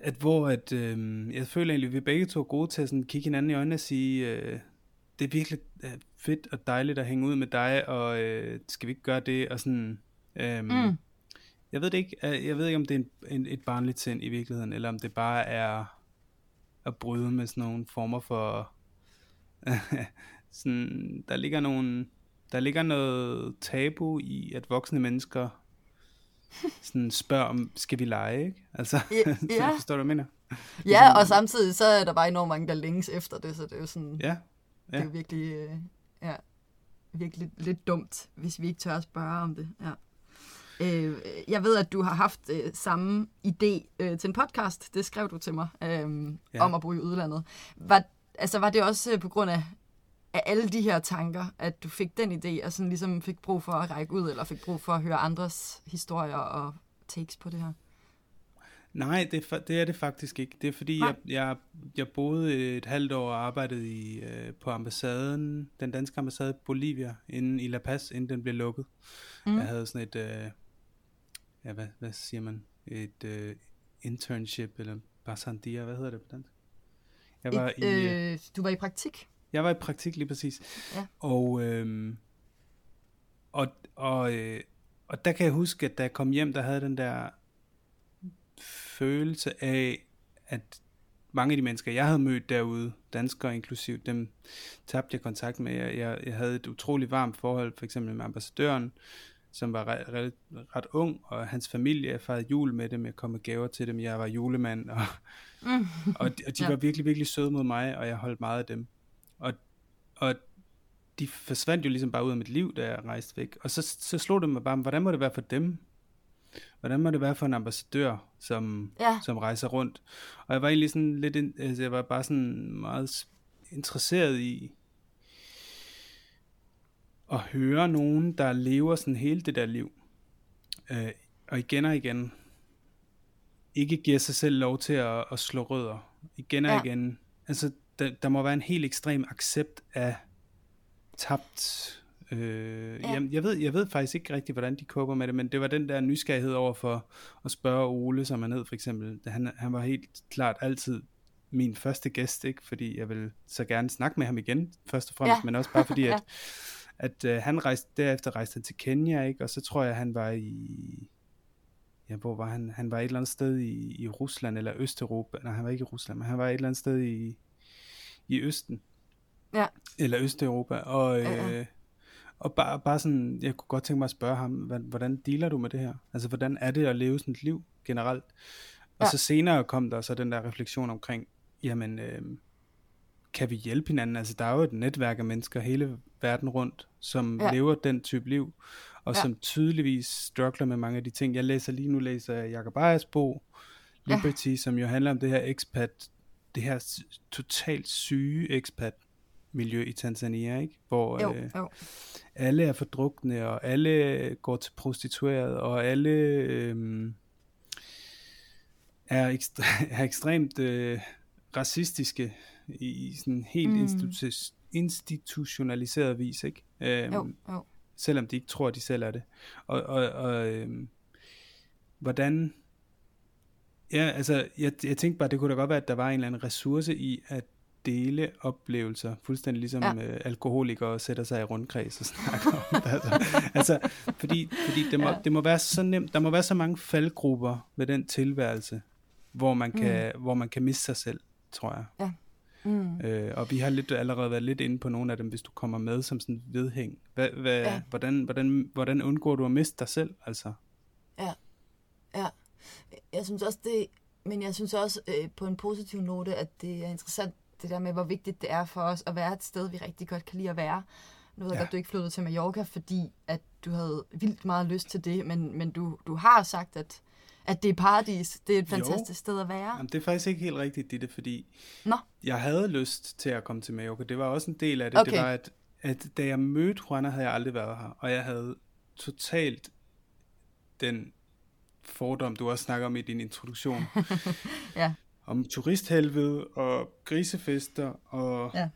at hvor at, øh, jeg føler egentlig, at vi begge to er gode til at sådan kigge hinanden i øjnene og sige, øh, det er virkelig øh, fedt og dejligt at hænge ud med dig, og øh, skal vi ikke gøre det? Og sådan, øh, Mm. Jeg ved det ikke, øh, jeg ved ikke, om det er en, en, et barnligt sind i virkeligheden, eller om det bare er at bryde med sådan nogle former for, sådan, der ligger nogle, der ligger noget tabu i, at voksne mennesker sådan spørger om, skal vi lege, ikke? Altså, Ja, så ja. forstår du, hvad jeg mener? Ja, og samtidig så er der bare enormt mange, der længes efter det, så det er jo sådan, Ja, det er jo virkelig, øh, ja, virkelig lidt dumt, hvis vi ikke tør at spørge om det. Ja. Øh, jeg ved, at du har haft øh, samme idé øh, til en podcast, det skrev du til mig, øh, Ja. om at bo i udlandet. Var, altså, var det også øh, på grund af af alle de her tanker, at du fik den idé, og sådan ligesom fik brug for at række ud, eller fik brug for at høre andres historier og takes på det her? Nej, det, er, det er det faktisk ikke. Det er fordi, jeg, jeg, jeg boede et halvt år og arbejdede i, øh, på ambassaden, den danske ambassade i Bolivia, inden i La Paz, inden den blev lukket. Mm. Jeg havde sådan et, øh, ja, hvad, hvad siger man, et øh, internship, eller basandia, hvad hedder det på dansk? Jeg var et, i, øh, øh, du var i praktik? Jeg var i praktik lige præcis. Ja. Og, øh, og, og, øh, og der kan jeg huske, at da jeg kom hjem, der havde den der følelse af, at mange af de mennesker, jeg havde mødt derude, danskere inklusiv, dem tabte jeg kontakt med. Jeg, jeg, jeg havde et utroligt varmt forhold, for eksempel med ambassadøren, som var ret, ret, ret ung, og hans familie, jeg fejrede jul med dem, jeg kom med gaver til dem, jeg var julemand, og, mm. og, de, og de ja. var virkelig, virkelig søde mod mig, og jeg holdt meget af dem. Og, og de forsvandt jo ligesom bare ud af mit liv, da jeg rejste væk. Og så, så slog det mig bare, hvordan må det være for dem? Hvordan må det være for en ambassadør, som, ja. som rejser rundt? Og jeg var egentlig sådan lidt, altså jeg var bare sådan meget interesseret i at høre nogen, der lever sådan hele det der liv. Øh, og igen og igen, ikke giver sig selv lov til at, at slå rødder. Igen og ja. igen. Altså, der, der må være en helt ekstrem accept af tabt Øh, ja. jeg, jeg, ved, jeg ved faktisk ikke rigtig, hvordan de koper med det, men det var den der nysgerrighed over for at spørge Ole, som han hed for eksempel. Han, han var helt klart altid min første gæst, ikke? fordi jeg vil så gerne snakke med ham igen, først og fremmest, ja. men også bare fordi, at, at uh, han rejste, derefter rejste han til Kenya, ikke? og så tror jeg, han var i, ja, hvor var han? Han var et eller andet sted i, i Rusland, eller Østeuropa, nej, han var ikke i Rusland, men han var et eller andet sted i, i Østen. Ja. Eller Østeuropa, og, ja, ja. Øh, og bare, bare sådan, jeg kunne godt tænke mig at spørge ham, hvordan dealer du med det her? Altså, hvordan er det at leve sådan et liv generelt? Og ja. så senere kom der så den der refleksion omkring, jamen, øh, kan vi hjælpe hinanden? Altså, der er jo et netværk af mennesker hele verden rundt, som ja. lever den type liv, og ja. som tydeligvis struggler med mange af de ting. Jeg læser lige nu, læser Jacob Ayers bog, Liberty, ja. som jo handler om det her expat, det her totalt syge expat miljø i Tanzania, ikke? Hvor jo, øh, jo. alle er fordrukne, og alle går til prostitueret, og alle øh, er, ekstre- er ekstremt øh, racistiske i, i sådan helt mm. institu- institutionaliseret vis, ikke? Øh, jo, jo. Selvom de ikke tror, de selv er det. Og, og, og øh, hvordan... Ja, altså, jeg, jeg tænkte bare, det kunne da godt være, at der var en eller anden ressource i, at dele oplevelser, fuldstændig ligesom ja. øh, alkoholikere sætter sig i rundkreds og snakker om det. Altså, altså fordi, fordi det, må, ja. det må være så nemt, der må være så mange faldgrupper ved den tilværelse, hvor man kan, mm. hvor man kan miste sig selv, tror jeg. Ja. Mm. Øh, og vi har lidt, allerede været lidt inde på nogle af dem, hvis du kommer med som sådan vedhæng. Hvad, hvad, ja. hvordan, hvordan, hvordan undgår du at miste dig selv? Altså? Ja. ja. Jeg synes også, det men jeg synes også øh, på en positiv note, at det er interessant det der med, hvor vigtigt det er for os at være et sted, vi rigtig godt kan lide at være. Nu ved jeg ja. godt, du ikke flyttede til Mallorca, fordi at du havde vildt meget lyst til det, men, men du, du har sagt, at, at det er paradis. Det er et fantastisk jo. sted at være. Jamen, det er faktisk ikke helt rigtigt, det fordi Nå. jeg havde lyst til at komme til Mallorca. Det var også en del af det. Okay. Det var, at, at da jeg mødte Juana, havde jeg aldrig været her, og jeg havde totalt den fordom, du også snakker om i din introduktion. ja om turisthelvede og grisefester og ja.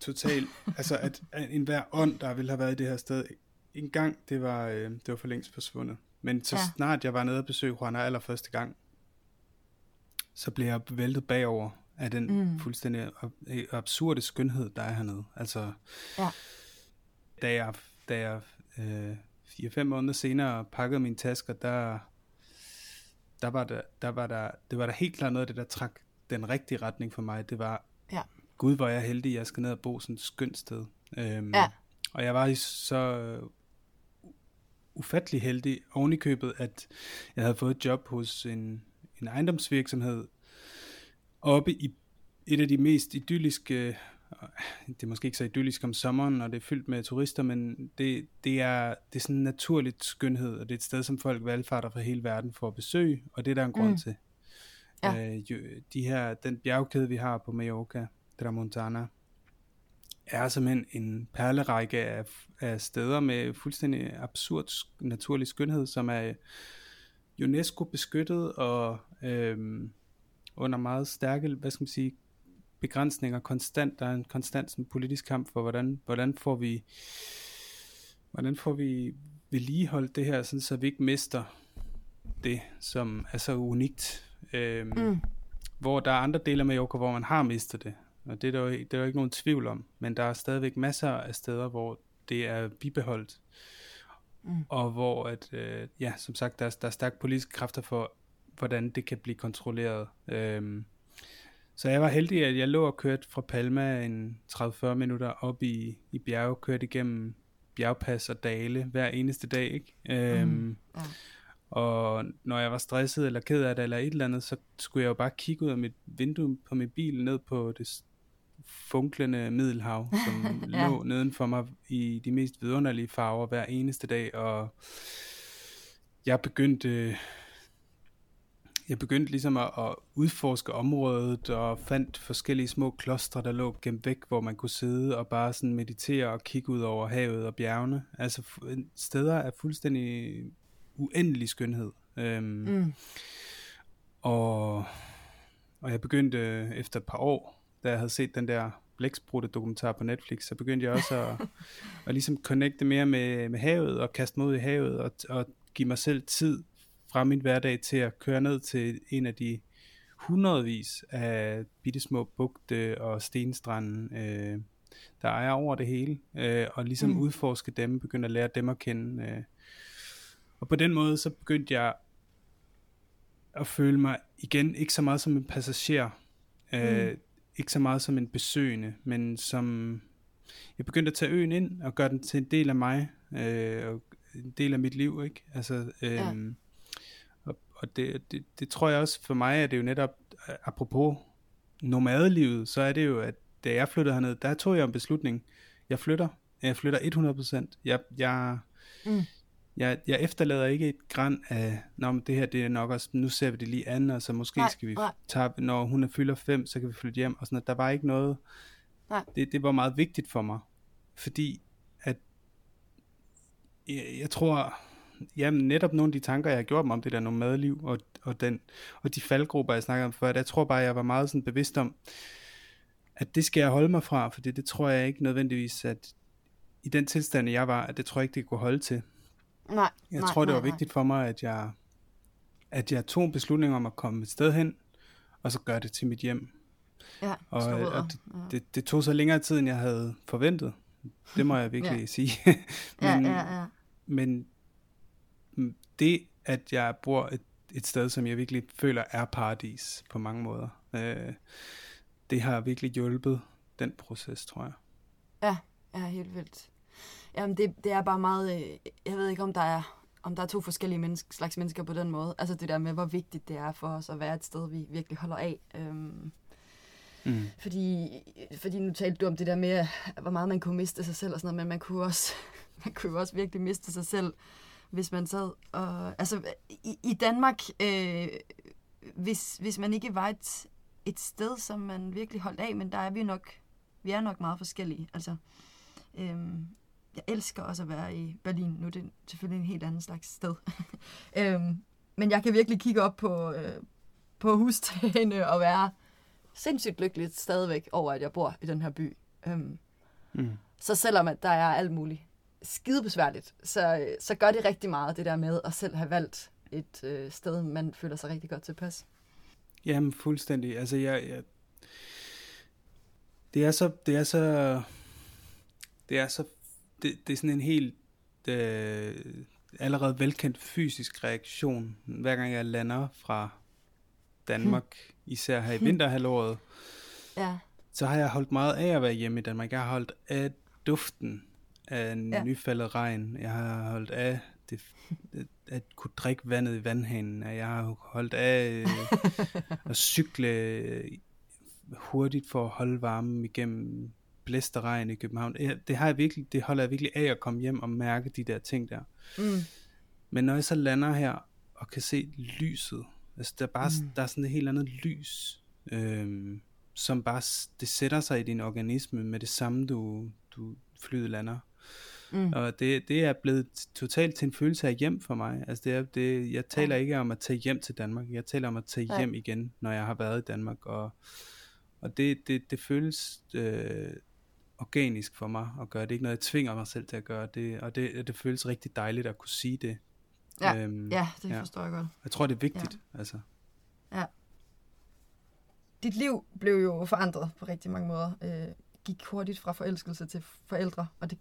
totalt, altså at, at enhver ånd, der ville have været i det her sted, en gang, det var, øh, det var for længst forsvundet. Men så ja. snart jeg var nede og besøgte Juana allerførste gang, så blev jeg væltet bagover af den mm. fuldstændig absurde skønhed, der er hernede. Altså, ja. da jeg, da jeg øh, fire-fem måneder senere pakkede mine tasker, der der var der, der var der, det var der helt klart noget af det, der trak den rigtige retning for mig. Det var, ja. gud hvor jeg heldig, jeg skal ned og bo sådan et skønt sted. Øhm, ja. Og jeg var så ufattelig heldig oven i købet, at jeg havde fået et job hos en, en ejendomsvirksomhed oppe i et af de mest idylliske det er måske ikke så idyllisk om sommeren, når det er fyldt med turister, men det, det, er, det er sådan en naturligt skønhed, og det er et sted, som folk valgfarter fra hele verden for at besøge, og det er der en grund mm. til. Ja. Øh, de her, den bjergkæde, vi har på Mallorca, Tramontana, er simpelthen en perlerække af, af steder med fuldstændig absurd naturlig skønhed, som er UNESCO beskyttet og øhm, under meget stærke, hvad skal man sige, begrænsninger konstant. Der er en konstant sådan, politisk kamp for, hvordan, hvordan får vi hvordan får vi vedligeholdt det her, sådan, så vi ikke mister det, som er så unikt. Øhm, mm. Hvor der er andre dele af Mallorca, hvor man har mistet det. Og det er, der jo, det er der ikke nogen tvivl om. Men der er stadigvæk masser af steder, hvor det er bibeholdt. Mm. Og hvor, at, øh, ja, som sagt, der, er, der er stærke politiske kræfter for, hvordan det kan blive kontrolleret. Øhm, så jeg var heldig, at jeg lå og kørte fra Palma en 30-40 minutter op i, i bjerge, kørte igennem bjergpas og dale hver eneste dag, ikke? Øhm, mm. ja. Og når jeg var stresset eller ked af det eller et eller andet, så skulle jeg jo bare kigge ud af mit vindue på min bil ned på det funklende middelhav, som ja. lå neden for mig i de mest vidunderlige farver hver eneste dag, og jeg begyndte jeg begyndte ligesom at, at udforske området og fandt forskellige små klostre, der lå gemt væk, hvor man kunne sidde og bare sådan meditere og kigge ud over havet og bjergene. Altså steder af fuldstændig uendelig skønhed. Øhm, mm. og, og jeg begyndte efter et par år, da jeg havde set den der blæksprutte dokumentar på Netflix, så begyndte jeg også at, at ligesom connecte mere med, med havet og kaste mig ud i havet og, og give mig selv tid fra min hverdag til at køre ned til en af de hundredvis af bittesmå bugte og stenstrande, øh, der ejer over det hele, øh, og ligesom mm. udforske dem, begynde at lære dem at kende. Øh. Og på den måde, så begyndte jeg at føle mig igen, ikke så meget som en passager, øh, mm. Ikke så meget som en besøgende, men som, jeg begyndte at tage øen ind, og gøre den til en del af mig, øh, og en del af mit liv, ikke? Altså, øh, ja og det, det, det tror jeg også for mig, at det er jo netop, apropos nomadelivet, så er det jo, at da jeg flyttede herned, der tog jeg en beslutning. Jeg flytter. Jeg flytter 100%. Jeg, jeg, mm. Jeg, jeg efterlader ikke et græn af, Nå, men det her det er nok også, nu ser vi det lige an, og så måske nej, skal vi tage, når hun er fylder fem, så kan vi flytte hjem, og sådan noget. Der var ikke noget, nej. Det, det var meget vigtigt for mig, fordi at, jeg, jeg tror, jamen, netop nogle af de tanker, jeg har gjort mig om det der nomadeliv, og, og, den, og de faldgrupper, jeg snakker om før, jeg tror bare, jeg var meget sådan bevidst om, at det skal jeg holde mig fra, for det, det tror jeg ikke nødvendigvis, at i den tilstand, jeg var, at det tror jeg ikke, det kunne holde til. Nej, jeg nej, tror, det var nej, vigtigt for mig, at jeg, at jeg tog en beslutning om at komme et sted hen, og så gøre det til mit hjem. Ja, og, og det, ja. det, det tog så længere tid, end jeg havde forventet. Det må jeg virkelig ja. sige. men, ja, ja, ja. men det, at jeg bor et, et sted, som jeg virkelig føler er paradis på mange måder, øh, det har virkelig hjulpet den proces, tror jeg. Ja, ja, helt vildt. Jamen, det, det er bare meget, øh, jeg ved ikke, om der er om der er to forskellige menneske, slags mennesker på den måde. Altså det der med, hvor vigtigt det er for os at være et sted, vi virkelig holder af. Øhm, mm. fordi, fordi nu talte du om det der med, hvor meget man kunne miste sig selv og sådan noget, men man kunne også, man kunne også virkelig miste sig selv hvis man sad og... Altså, i, i Danmark, øh, hvis, hvis man ikke var et, et sted, som man virkelig holdt af, men der er vi nok... Vi er nok meget forskellige. Altså, øh, jeg elsker også at være i Berlin. Nu er det selvfølgelig en helt anden slags sted. øh, men jeg kan virkelig kigge op på, øh, på hustagene og være sindssygt lykkelig stadigvæk over, at jeg bor i den her by. Øhm, mm. Så selvom at der er alt muligt skidebesværligt, så, så gør det rigtig meget, det der med at selv have valgt et øh, sted, man føler sig rigtig godt tilpas. Jamen, fuldstændig. Altså, jeg, jeg, det er så, det er så, det er så, det, det er sådan en helt øh, allerede velkendt fysisk reaktion, hver gang jeg lander fra Danmark, hmm. især her i vinterhalvåret. ja. Så har jeg holdt meget af at være hjemme i Danmark. Jeg har holdt af duften af en ja. nyfaldet regn. Jeg har holdt af det, at kunne drikke vandet i vandhanen. Jeg har holdt af øh, at cykle hurtigt for at holde varmen igennem blæst og regn i København. Det, har jeg virkelig, det holder jeg virkelig af at komme hjem og mærke de der ting der. Mm. Men når jeg så lander her og kan se lyset, altså der er bare mm. der er sådan et helt andet lys. Øhm, som bare, det sætter sig i din organisme med det samme, du, du flyet lander. Mm. Og det, det er blevet totalt til en følelse af hjem for mig. Altså det er, det, jeg taler ja. ikke om at tage hjem til Danmark, jeg taler om at tage Nej. hjem igen, når jeg har været i Danmark. Og, og det, det, det føles øh, organisk for mig at gøre. Det er ikke noget, jeg tvinger mig selv til at gøre. Det, og det, det føles rigtig dejligt at kunne sige det. Ja, øhm, ja det ja. forstår jeg godt. Jeg tror, det er vigtigt. Ja. Altså. ja. Dit liv blev jo forandret på rigtig mange måder. Øh, gik hurtigt fra forelskelse til forældre, og det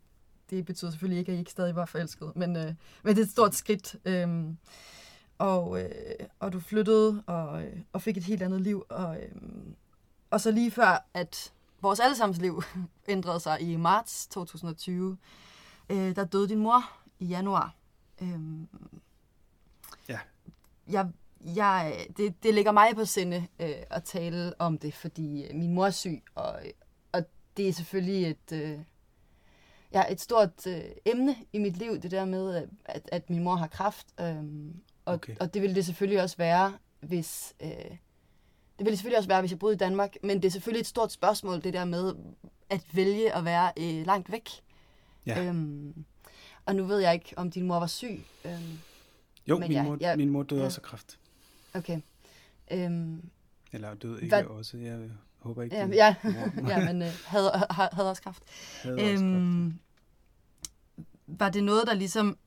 det betyder selvfølgelig ikke, at I ikke stadig var forelsket, men, øh, men det er et stort skridt. Øh, og, øh, og du flyttede og, øh, og fik et helt andet liv. Og, øh, og så lige før, at vores allesammens liv ændrede sig i marts 2020, øh, der døde din mor i januar. Øh, ja. Jeg, jeg, det, det ligger mig på sinde øh, at tale om det, fordi min mor er syg, og, og det er selvfølgelig et... Øh, ja, et stort øh, emne i mit liv, det der med, at, at min mor har kraft. Øhm, og, okay. og det ville det selvfølgelig også være, hvis... Øh, det ville selvfølgelig også være, hvis jeg boede i Danmark, men det er selvfølgelig et stort spørgsmål, det der med at vælge at være øh, langt væk. Ja. Øhm, og nu ved jeg ikke, om din mor var syg. Øhm, jo, min, ja, mor, ja, min mor døde ja. også af kræft. Okay. Øhm, Eller døde ikke hvad, også. Jeg håber ikke, ja, ja, ja, men øh, havde, havde også kraft. Havde også øhm, kraft var det noget, der ligesom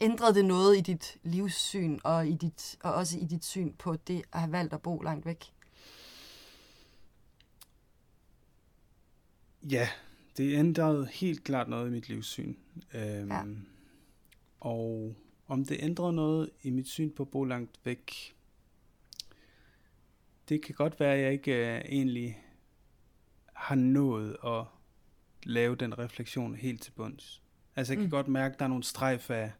ændrede det noget i dit livssyn og, i dit, og også i dit syn på det at have valgt at bo langt væk? Ja, det ændrede helt klart noget i mit livssyn. Øhm, ja. Og om det ændrede noget i mit syn på at bo langt væk, det kan godt være, at jeg ikke uh, egentlig har nået at lave den refleksion helt til bunds. Altså jeg kan mm. godt mærke, at der er nogle strejf af,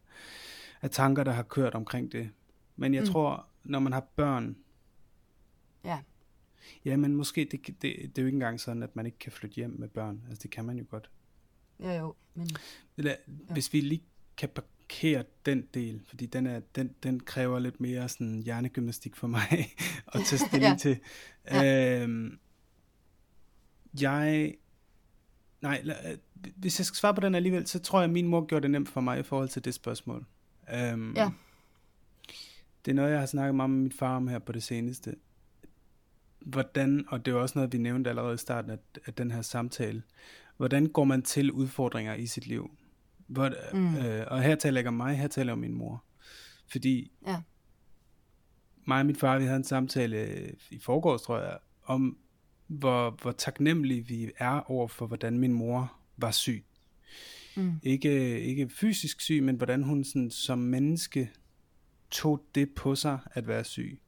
af tanker, der har kørt omkring det. Men jeg mm. tror, når man har børn, ja. Ja, men måske, det, det, det er jo ikke engang sådan, at man ikke kan flytte hjem med børn. Altså det kan man jo godt. Ja, jo. Men... Eller, ja. Hvis vi lige kan parkere den del, fordi den, er, den, den kræver lidt mere sådan hjernegymnastik for mig at tage stilling ja. til. Ja. Øhm, jeg Nej, øh, hvis jeg skal svare på den alligevel, så tror jeg, at min mor gjorde det nemt for mig i forhold til det spørgsmål. Um, ja. Det er noget, jeg har snakket meget med min far om her på det seneste. Hvordan, og det er også noget, vi nævnte allerede i starten af, af den her samtale, hvordan går man til udfordringer i sit liv? Hvor, mm. øh, og her taler jeg ikke om mig, her taler jeg om min mor. Fordi ja. mig og min far, vi havde en samtale i forgårs, tror jeg, om hvor, hvor taknemmelige vi er over for, hvordan min mor var syg. Mm. Ikke, ikke fysisk syg, men hvordan hun sådan, som menneske tog det på sig at være syg.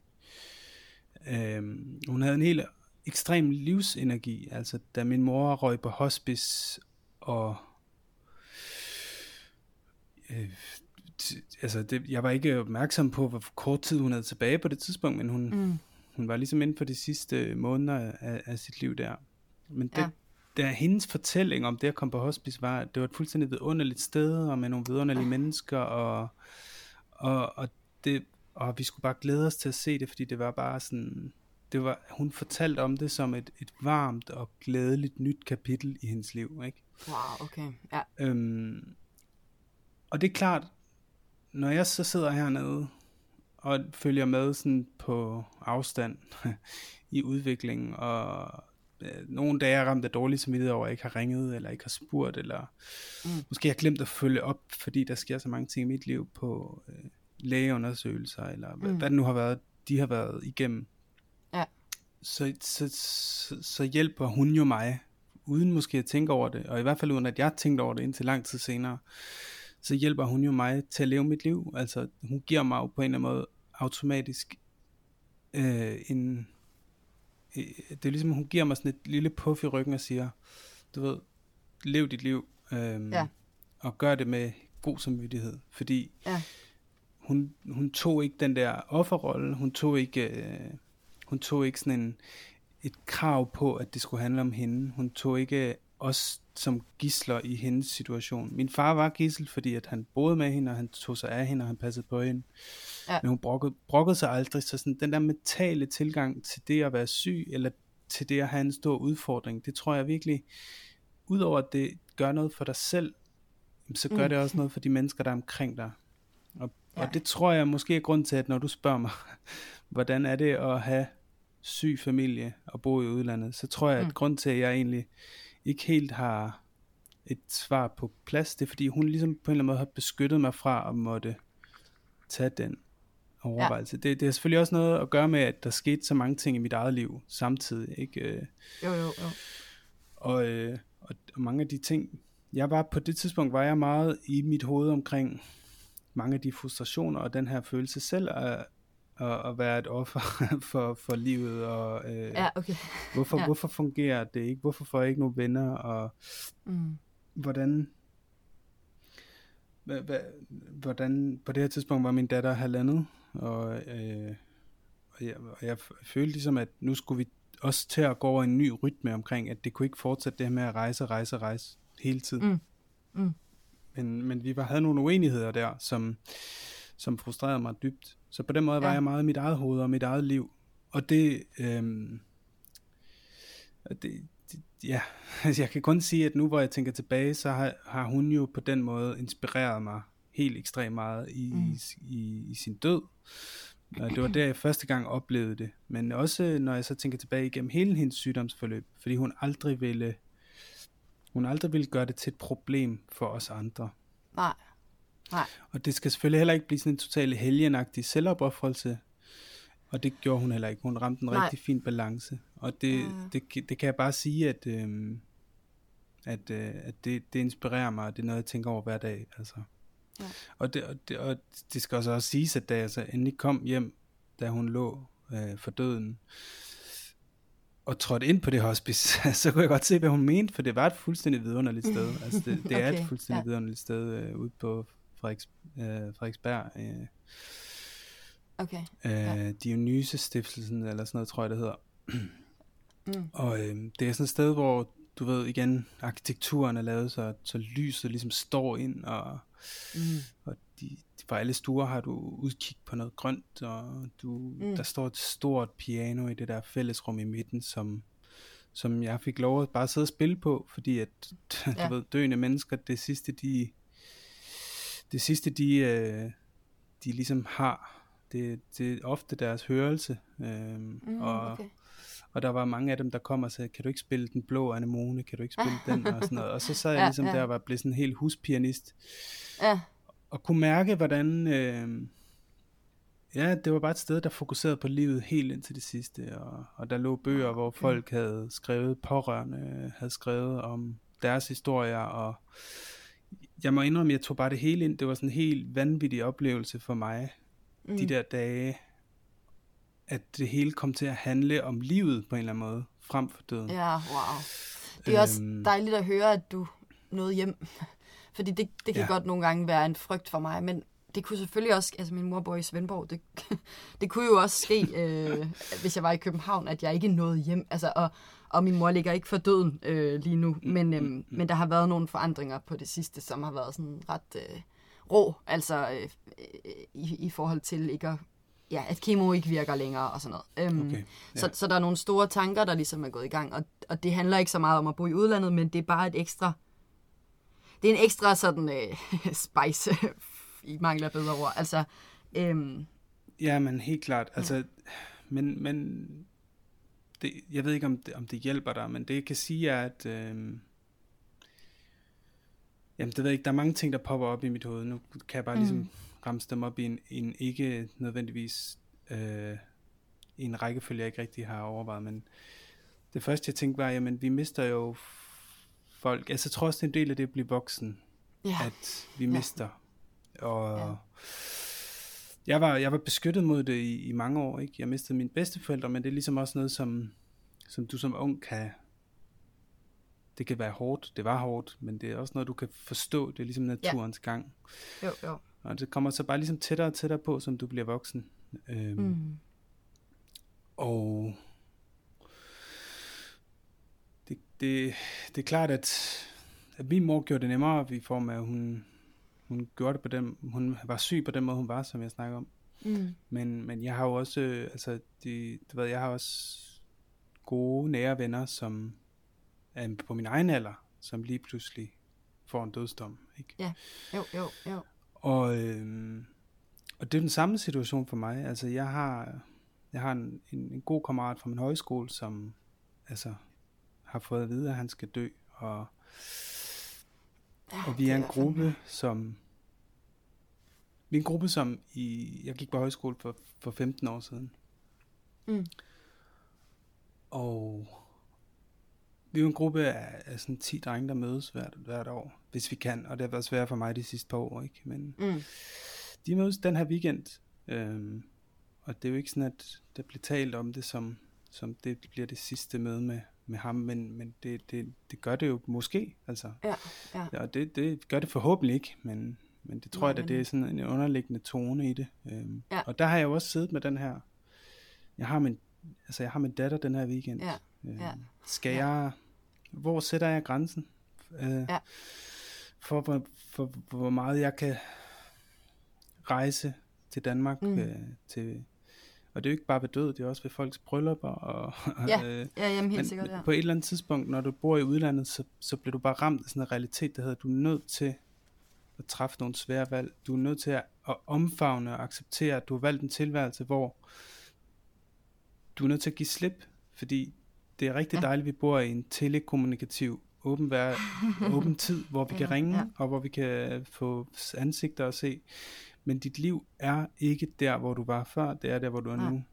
Øhm, hun havde en helt ekstrem livsenergi. Altså, da min mor røg på hospice, og øh, altså det, jeg var ikke opmærksom på, hvor kort tid hun havde tilbage på det tidspunkt, men hun, mm. Hun var ligesom inden for de sidste måneder af, af sit liv der. Men det, ja. der hendes fortælling om det at komme på hospice var, det var et fuldstændig vidunderligt sted, og med nogle vidunderlige ja. mennesker, og, og, og, det, og vi skulle bare glæde os til at se det, fordi det var bare sådan, det var, hun fortalte om det som et, et varmt og glædeligt nyt kapitel i hendes liv, ikke? Wow, okay, ja. Øhm, og det er klart, når jeg så sidder hernede og følger med sådan på afstand i udviklingen, og øh, nogle dage er ramt af dårlig samvittighed over, at jeg ikke har ringet, eller ikke har spurgt, eller mm. måske har glemt at følge op, fordi der sker så mange ting i mit liv på øh, lægeundersøgelser, eller mm. hvad, hvad det nu har været, de har været igennem. Ja. Så, så, så, så hjælper hun jo mig, uden måske at tænke over det, og i hvert fald uden at jeg tænkte over det indtil lang tid senere så hjælper hun jo mig til at leve mit liv. Altså, hun giver mig jo på en eller anden måde automatisk øh, en... Øh, det er ligesom, hun giver mig sådan et lille puff i ryggen og siger, du ved, lev dit liv, øh, ja. og gør det med god samvittighed. Fordi ja. hun, hun tog ikke den der offerrolle, hun tog ikke, øh, hun tog ikke sådan en, et krav på, at det skulle handle om hende. Hun tog ikke os som gisler i hendes situation. Min far var gissel, fordi at han boede med hende, og han tog sig af hende, og han passede på hende. Ja. Men hun brokkede, brokkede sig aldrig, så sådan, den der mentale tilgang til det at være syg, eller til det at have en stor udfordring. Det tror jeg virkelig, udover at det gør noget for dig selv, så gør mm. det også noget for de mennesker, der er omkring dig. Og, ja. og det tror jeg måske er grund til, at når du spørger mig, hvordan er det at have syg familie og bo i udlandet, så tror jeg, at mm. grund til, at jeg egentlig ikke helt har et svar på plads, det er fordi hun ligesom på en eller anden måde har beskyttet mig fra at måtte tage den overvejelse. Ja. Det, det har selvfølgelig også noget at gøre med, at der skete så mange ting i mit eget liv samtidig. Ikke? Øh, jo, jo, jo. Og, øh, og, og mange af de ting, jeg var på det tidspunkt, var jeg meget i mit hoved omkring mange af de frustrationer og den her følelse selv af at, at være et offer for, for livet og øh, ja, okay. hvorfor, ja. hvorfor fungerer det ikke, hvorfor får jeg ikke nogen venner og mm. hvordan hvordan på det her tidspunkt var min datter halvandet og, øh, og, jeg, og jeg følte ligesom at nu skulle vi også til at gå over en ny rytme omkring at det kunne ikke fortsætte det her med at rejse, rejse, rejse hele tiden mm. Mm. Men, men vi var, havde nogle uenigheder der som, som frustrerede mig dybt så på den måde ja. var jeg meget i mit eget hoved og mit eget liv og det øh, det, ja, altså jeg kan kun sige, at nu hvor jeg tænker tilbage, så har, har hun jo på den måde inspireret mig helt ekstremt meget i, mm. i, i sin død. Og det var der, jeg første gang oplevede det. Men også når jeg så tænker tilbage igennem hele hendes sygdomsforløb, fordi hun aldrig ville, hun aldrig ville gøre det til et problem for os andre. Nej. Nej. Og det skal selvfølgelig heller ikke blive sådan en totalt helgenagtig selvopoffrelse, og det gjorde hun heller ikke. Hun ramte en Nej. rigtig fin balance. Og det, mm. det, det kan jeg bare sige, at, øh, at, øh, at det, det inspirerer mig, og det er noget, jeg tænker over hver dag. Altså. Ja. Og, det, og, det, og det skal også, også siges, at da jeg så endelig kom hjem, da hun lå øh, for døden, og trådte ind på det hospice, så kunne jeg godt se, hvad hun mente, for det var et fuldstændig vidunderligt sted. Altså det, det okay. er et fuldstændig ja. vidunderligt sted øh, ude på Frederiks, øh, Frederiksberg. Øh, Okay. Øh, ja. Dionyse Stiftelsen, eller sådan noget, tror jeg, det hedder. mm. Og øh, det er sådan et sted, hvor, du ved, igen, arkitekturen er lavet, så, så lyset ligesom står ind, og, mm. og de, fra alle stuer har du udkig på noget grønt, og du, mm. der står et stort piano i det der fællesrum i midten, som, som jeg fik lov at bare sidde og spille på, fordi at, ja. du ved, døende mennesker, det sidste, de, det sidste, de, øh, de ligesom har, det, det er ofte deres hørelse. Øhm, mm, og, okay. og der var mange af dem, der kom og sagde, kan du ikke spille den blå anemone, kan du ikke spille den, og sådan noget. Og så sad jeg ja, ligesom ja. der og var blevet sådan en helt huspianist. Ja. Og kunne mærke, hvordan... Øh, ja, det var bare et sted, der fokuserede på livet helt indtil det sidste. Og, og der lå bøger, hvor folk havde skrevet, pårørende havde skrevet om deres historier, og jeg må indrømme, jeg tog bare det hele ind. Det var sådan en helt vanvittig oplevelse for mig mm. de der dage, at det hele kom til at handle om livet på en eller anden måde, frem for døden. Ja, wow. Det er også øhm. dejligt at høre, at du nåede hjem. Fordi det, det kan ja. godt nogle gange være en frygt for mig, men det kunne selvfølgelig også, altså min mor bor i Svendborg, det, det kunne jo også ske, øh, hvis jeg var i København, at jeg ikke nåede hjem. Altså, og, og min mor ligger ikke for døden øh, lige nu, mm, men, øh, mm, men der har været nogle forandringer på det sidste, som har været sådan ret... Øh, rå, altså øh, i, i forhold til ikke at, ja, at kemo ikke virker længere og sådan noget. Øhm, okay, ja. så, så der er nogle store tanker, der ligesom er gået i gang, og, og det handler ikke så meget om at bo i udlandet, men det er bare et ekstra, det er en ekstra sådan øh, spice, i mangler bedre ord. Altså, øhm, ja, men helt klart. Altså, ja. men, men det, jeg ved ikke, om det, om det hjælper dig, men det jeg kan sige er, at øh, Jamen, det ved jeg ikke. Der er mange ting, der popper op i mit hoved. Nu kan jeg bare mm. ligesom ramse dem op i en, en ikke nødvendigvis øh, i en rækkefølge, jeg ikke rigtig har overvejet. Men det første, jeg tænkte var, jamen, vi mister jo folk. Altså, jeg tror også, det er en del af det at blive voksen. Ja. At vi ja. mister. Og ja. Jeg, var, jeg var beskyttet mod det i, i mange år. Ikke? Jeg mistede mine bedsteforældre, men det er ligesom også noget, som, som du som ung kan det kan være hårdt, det var hårdt, men det er også noget, du kan forstå, det er ligesom naturens ja. gang. Jo, jo. Og det kommer så bare ligesom tættere og tættere på, som du bliver voksen. Øhm, mm. Og det, det, det er klart, at, at min mor gjorde det nemmere i form af, at hun, hun gjorde det på den, hun var syg på den måde, hun var, som jeg snakker om. Mm. Men, men jeg har jo også, altså, det, du ved, jeg har også gode, nære venner, som er på min egen alder, som lige pludselig får en dødsdom. Ikke? Ja, jo, jo, jo. Og, øh, og det er den samme situation for mig. Altså, jeg har, jeg har en, en, en god kammerat fra min højskole, som altså, har fået at vide, at han skal dø. Og, ja, og vi er en gruppe, fandme. som... Vi er en gruppe, som i, jeg gik på højskole for, for 15 år siden. Mm. Og vi er jo en gruppe af, af sådan 10 drenge, der mødes hvert, hvert år, hvis vi kan. Og det har været svært for mig de sidste par år, ikke? Men mm. de mødes den her weekend. Øhm, og det er jo ikke sådan, at der bliver talt om det, som, som det bliver det sidste møde med, med ham, men, men det, det, det gør det jo måske, altså. Ja, ja. ja og det, det gør det forhåbentlig ikke, men, men det tror ja, jeg, at det er sådan en underliggende tone i det. Øhm, ja. Og der har jeg jo også siddet med den her, jeg har min, altså jeg har min datter den her weekend. Ja. Øh, ja. Skal ja. jeg, hvor sætter jeg grænsen? Øh, ja. For, for, for, for hvor meget jeg kan rejse til Danmark mm. øh, til og det er jo ikke bare ved død, det er også ved folks bryllupper. Og, ja, øh, ja jamen, helt men, sikkert, ja. på et eller andet tidspunkt, når du bor i udlandet, så, så bliver du bare ramt af sådan en realitet, der hedder, du er nødt til at træffe nogle svære valg. Du er nødt til at, at omfavne og acceptere, at du har valgt en tilværelse, hvor du er nødt til at give slip, fordi det er rigtig ja. dejligt, at vi bor i en telekommunikativ åben, vær, åben tid, hvor vi kan ringe, ja. og hvor vi kan få ansigter at se. Men dit liv er ikke der, hvor du var før, det er der, hvor du er ja. nu.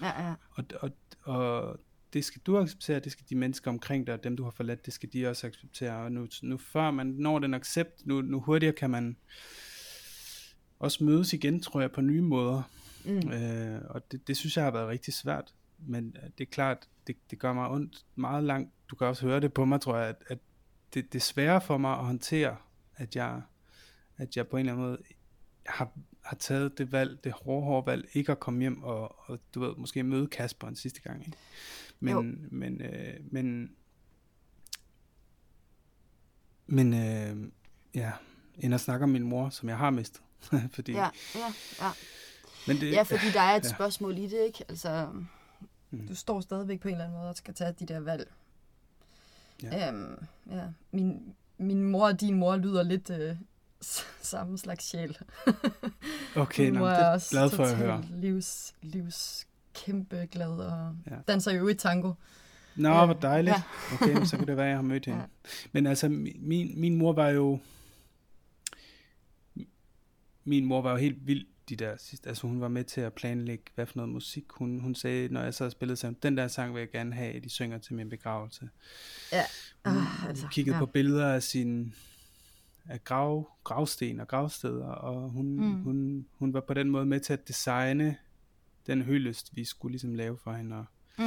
Ja, ja. Og, og, og det skal du acceptere, det skal de mennesker omkring dig, dem du har forladt, det skal de også acceptere. Og nu, nu før man når den accept, nu, nu hurtigere kan man også mødes igen, tror jeg, på nye måder. Mm. Øh, og det, det synes jeg har været rigtig svært. Men det er klart, det, det gør mig ondt meget langt. Du kan også høre det på mig, tror jeg, at, at det, det er sværere for mig at håndtere, at jeg, at jeg på en eller anden måde har, har taget det valg, det hårde, hårde valg, ikke at komme hjem og, og du ved, måske møde Kasper en sidste gang. Ikke? Men, jo. men, øh, men, men, øh, ja, end at snakke om min mor, som jeg har mistet. fordi, ja, ja, ja. Men det, ja, fordi der er et ja. spørgsmål i det, ikke? Altså, Mm. du står stadigvæk på en eller anden måde og skal tage de der valg. Ja. Øhm, ja. Min, min mor og din mor lyder lidt øh, samme slags sjæl. Okay, nå, det er også glad for at høre. Livs, livs kæmpe glad og Ja. danser jo i tango. Nå, Ja. hvor dejligt. Ja. Okay, så kan det være, at jeg har mødt hende. Ja. Men altså, min, min mor var jo... Min mor var jo helt vild de der sidste... Altså, hun var med til at planlægge, hvad for noget musik. Hun, hun sagde, når jeg så spillede sammen, den der sang vil jeg gerne have, at de synger til min begravelse. Ja. Hun, Ah, altså, hun kiggede ja. på billeder af sin af grav, gravsten og gravsteder, og hun, Mm. hun, hun var på den måde med til at designe den hyldest, vi skulle ligesom lave for hende, og Mm.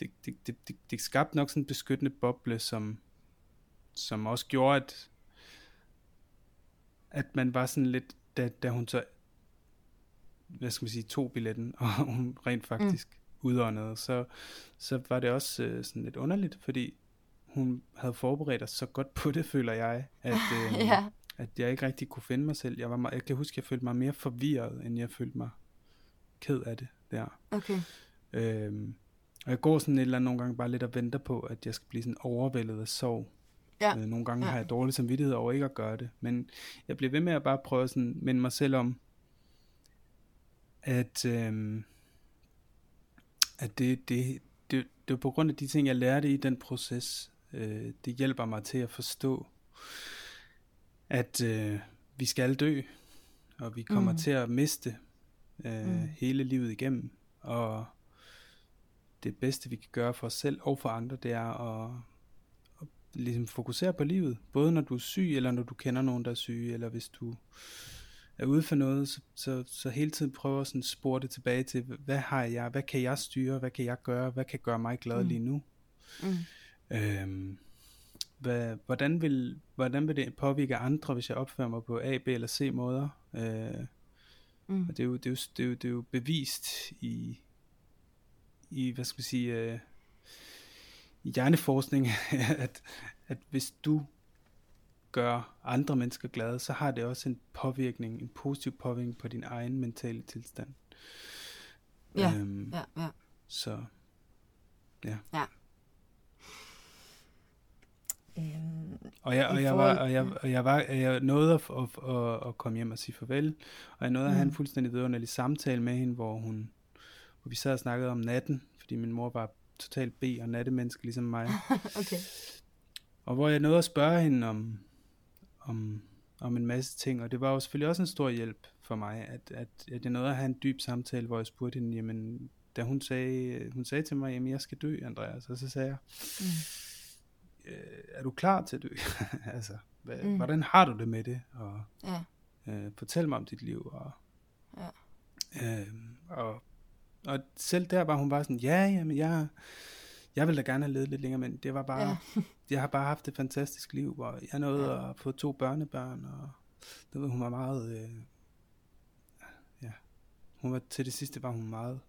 det, det, det, det, det skabte nok sådan en beskyttende boble, som, som også gjorde, at, at man var sådan lidt, da, da hun så, hvad skal man sige, tog billetten, og hun rent faktisk mm. udåndede, så, så var det også øh, sådan lidt underligt, fordi hun havde forberedt os så godt på det, føler jeg, at, øh, Ja. at jeg ikke rigtig kunne finde mig selv. Jeg, var meget, jeg kan huske, at jeg følte mig mere forvirret, end jeg følte mig ked af det der. Okay. Øhm, og jeg går sådan et eller andet nogle gange bare lidt og venter på, at jeg skal blive sådan overvældet af sorg. Ja. Øh, nogle gange Ja. har jeg dårlig samvittighed over ikke at gøre det. Men jeg bliver ved med at bare prøve at sådan minde mig selv om, at, øhm, at det, det, det, det er på grund af de ting, jeg lærte i den proces, øh, det hjælper mig til at forstå, at øh, vi skal dø, og vi kommer Mm. til at miste øh, Mm. hele livet igennem. Og det bedste, vi kan gøre for os selv og for andre, det er at, at ligesom fokusere på livet. Både når du er syg, eller når du kender nogen, der er syge, eller hvis du er ude for noget, så, så, så hele tiden prøver sådan at spore det tilbage til, hvad har jeg, hvad kan jeg styre, hvad kan jeg gøre, hvad kan gøre mig glad Mm. lige nu? Mm. Øhm, hvad, hvordan, vil, hvordan vil det påvirke andre, hvis jeg opfører mig på A, B eller C måder? Øh, Mm. og det er jo, det er jo, det er jo, det er jo bevist i, i hvad skal man sige, øh, i hjerneforskning, at, at hvis du gør andre mennesker glade, så har det også en påvirkning, en positiv påvirkning på din egen mentale tilstand. Ja, Øhm, ja, ja. Så Ja. Ja. Og jeg, og jeg var, og jeg, og jeg var, jeg nåede at, at, at, at komme hjem og sige farvel, og jeg nåede mm. at have en mm. fuldstændig vidunderlig samtale med hende, hvor hun, hvor vi sad og snakkede om natten, fordi min mor var totalt B og nattemenneske, ligesom mig. okay. Og hvor jeg nåede at spørge hende om, om, om en masse ting, og det var jo selvfølgelig også en stor hjælp for mig, at, at, at jeg nåede at have en dyb samtale, hvor jeg spurgte hende, jamen, da hun sagde, hun sagde til mig, jamen, jeg skal dø, Andreas, og så sagde jeg, mm. Øh, er du klar til at dø? altså, hvad, mm. hvordan har du det med det? Og ja. øh, fortæl mig om dit liv, og, ja. øh, og, og selv der var hun bare sådan, ja, jamen, jeg, jeg ville da gerne have levet lidt længere, men det var bare, ja. jeg har bare haft et fantastisk liv, og jeg nåede ja. at få to børnebørn, og det ved, hun var meget, øh, ja, hun var, til det sidste var hun meget,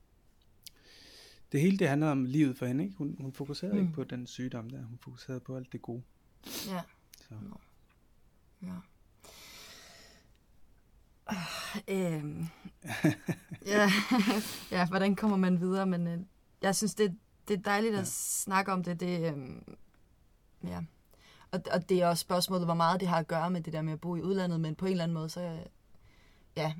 det hele det handler om livet for hende, ikke? Hun, hun fokuserede mm. ikke på den sygdom der, hun fokuserede på alt det gode. Ja. Så. Ja. Uh, øhm. ja. ja, hvordan kommer man videre, men øh, jeg synes, det, det er dejligt at ja. snakke om det. det øh, ja. Og, og det er også spørgsmålet, hvor meget det har at gøre med det der med at bo i udlandet, men på en eller anden måde, så ja,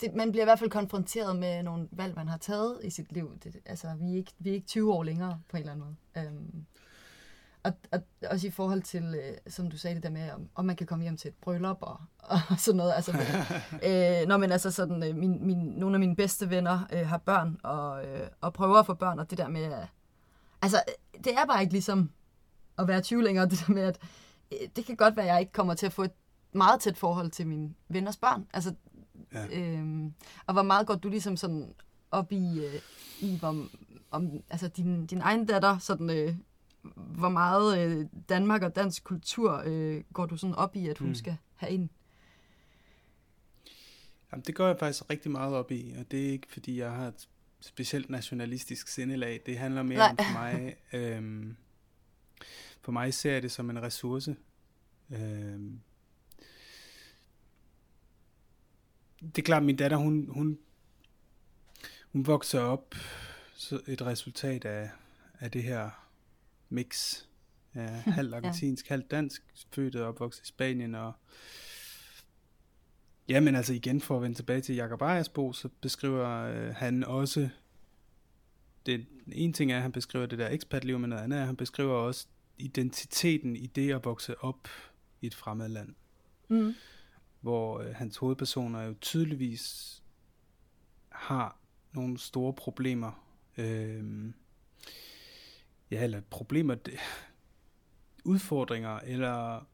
det, man bliver i hvert fald konfronteret med nogle valg, man har taget i sit liv. Det, altså, vi er, ikke, vi er ikke 20 år længere, på en eller anden måde. Um, og, og også i forhold til, øh, som du sagde det der med, om, om man kan komme hjem til et bryllup og, og sådan noget. Altså, øh, når man altså sådan, øh, min, min, nogle af mine bedste venner øh, har børn og, øh, og prøver at få børn, og det der med, øh, altså det er bare ikke ligesom at være 20 længere, det der med, at øh, det kan godt være, at jeg ikke kommer til at få et meget tæt forhold til mine venners børn. Altså, ja. øh, og hvor meget går du ligesom sådan op i, øh, i hvor, om, altså din, din egen datter sådan, øh, hvor meget øh, Danmark og dansk kultur øh, går du sådan op i, at hun mm. skal have ind? Jamen, det går jeg faktisk rigtig meget op i, og det er ikke, fordi jeg har et specielt nationalistisk sindelag. Det handler mere Nej. om for mig, øhm, for mig ser jeg det som en ressource. Øhm, det er klart, min datter, hun, hun, hun vokser op så et resultat af, af det her mix af halvt argentinsk, ja. halvt dansk, født og opvokset i Spanien, og ja, men altså igen for at vende tilbage til Jacob bog, så beskriver øh, han også, det, en ting er, at han beskriver det der ekspatliv, men noget andet er, at han beskriver også identiteten i det at vokse op i et fremmed land. Mm. Hvor øh, hans hovedpersoner jo tydeligvis har nogle store problemer. Øh, ja, eller problemer, udfordringer eller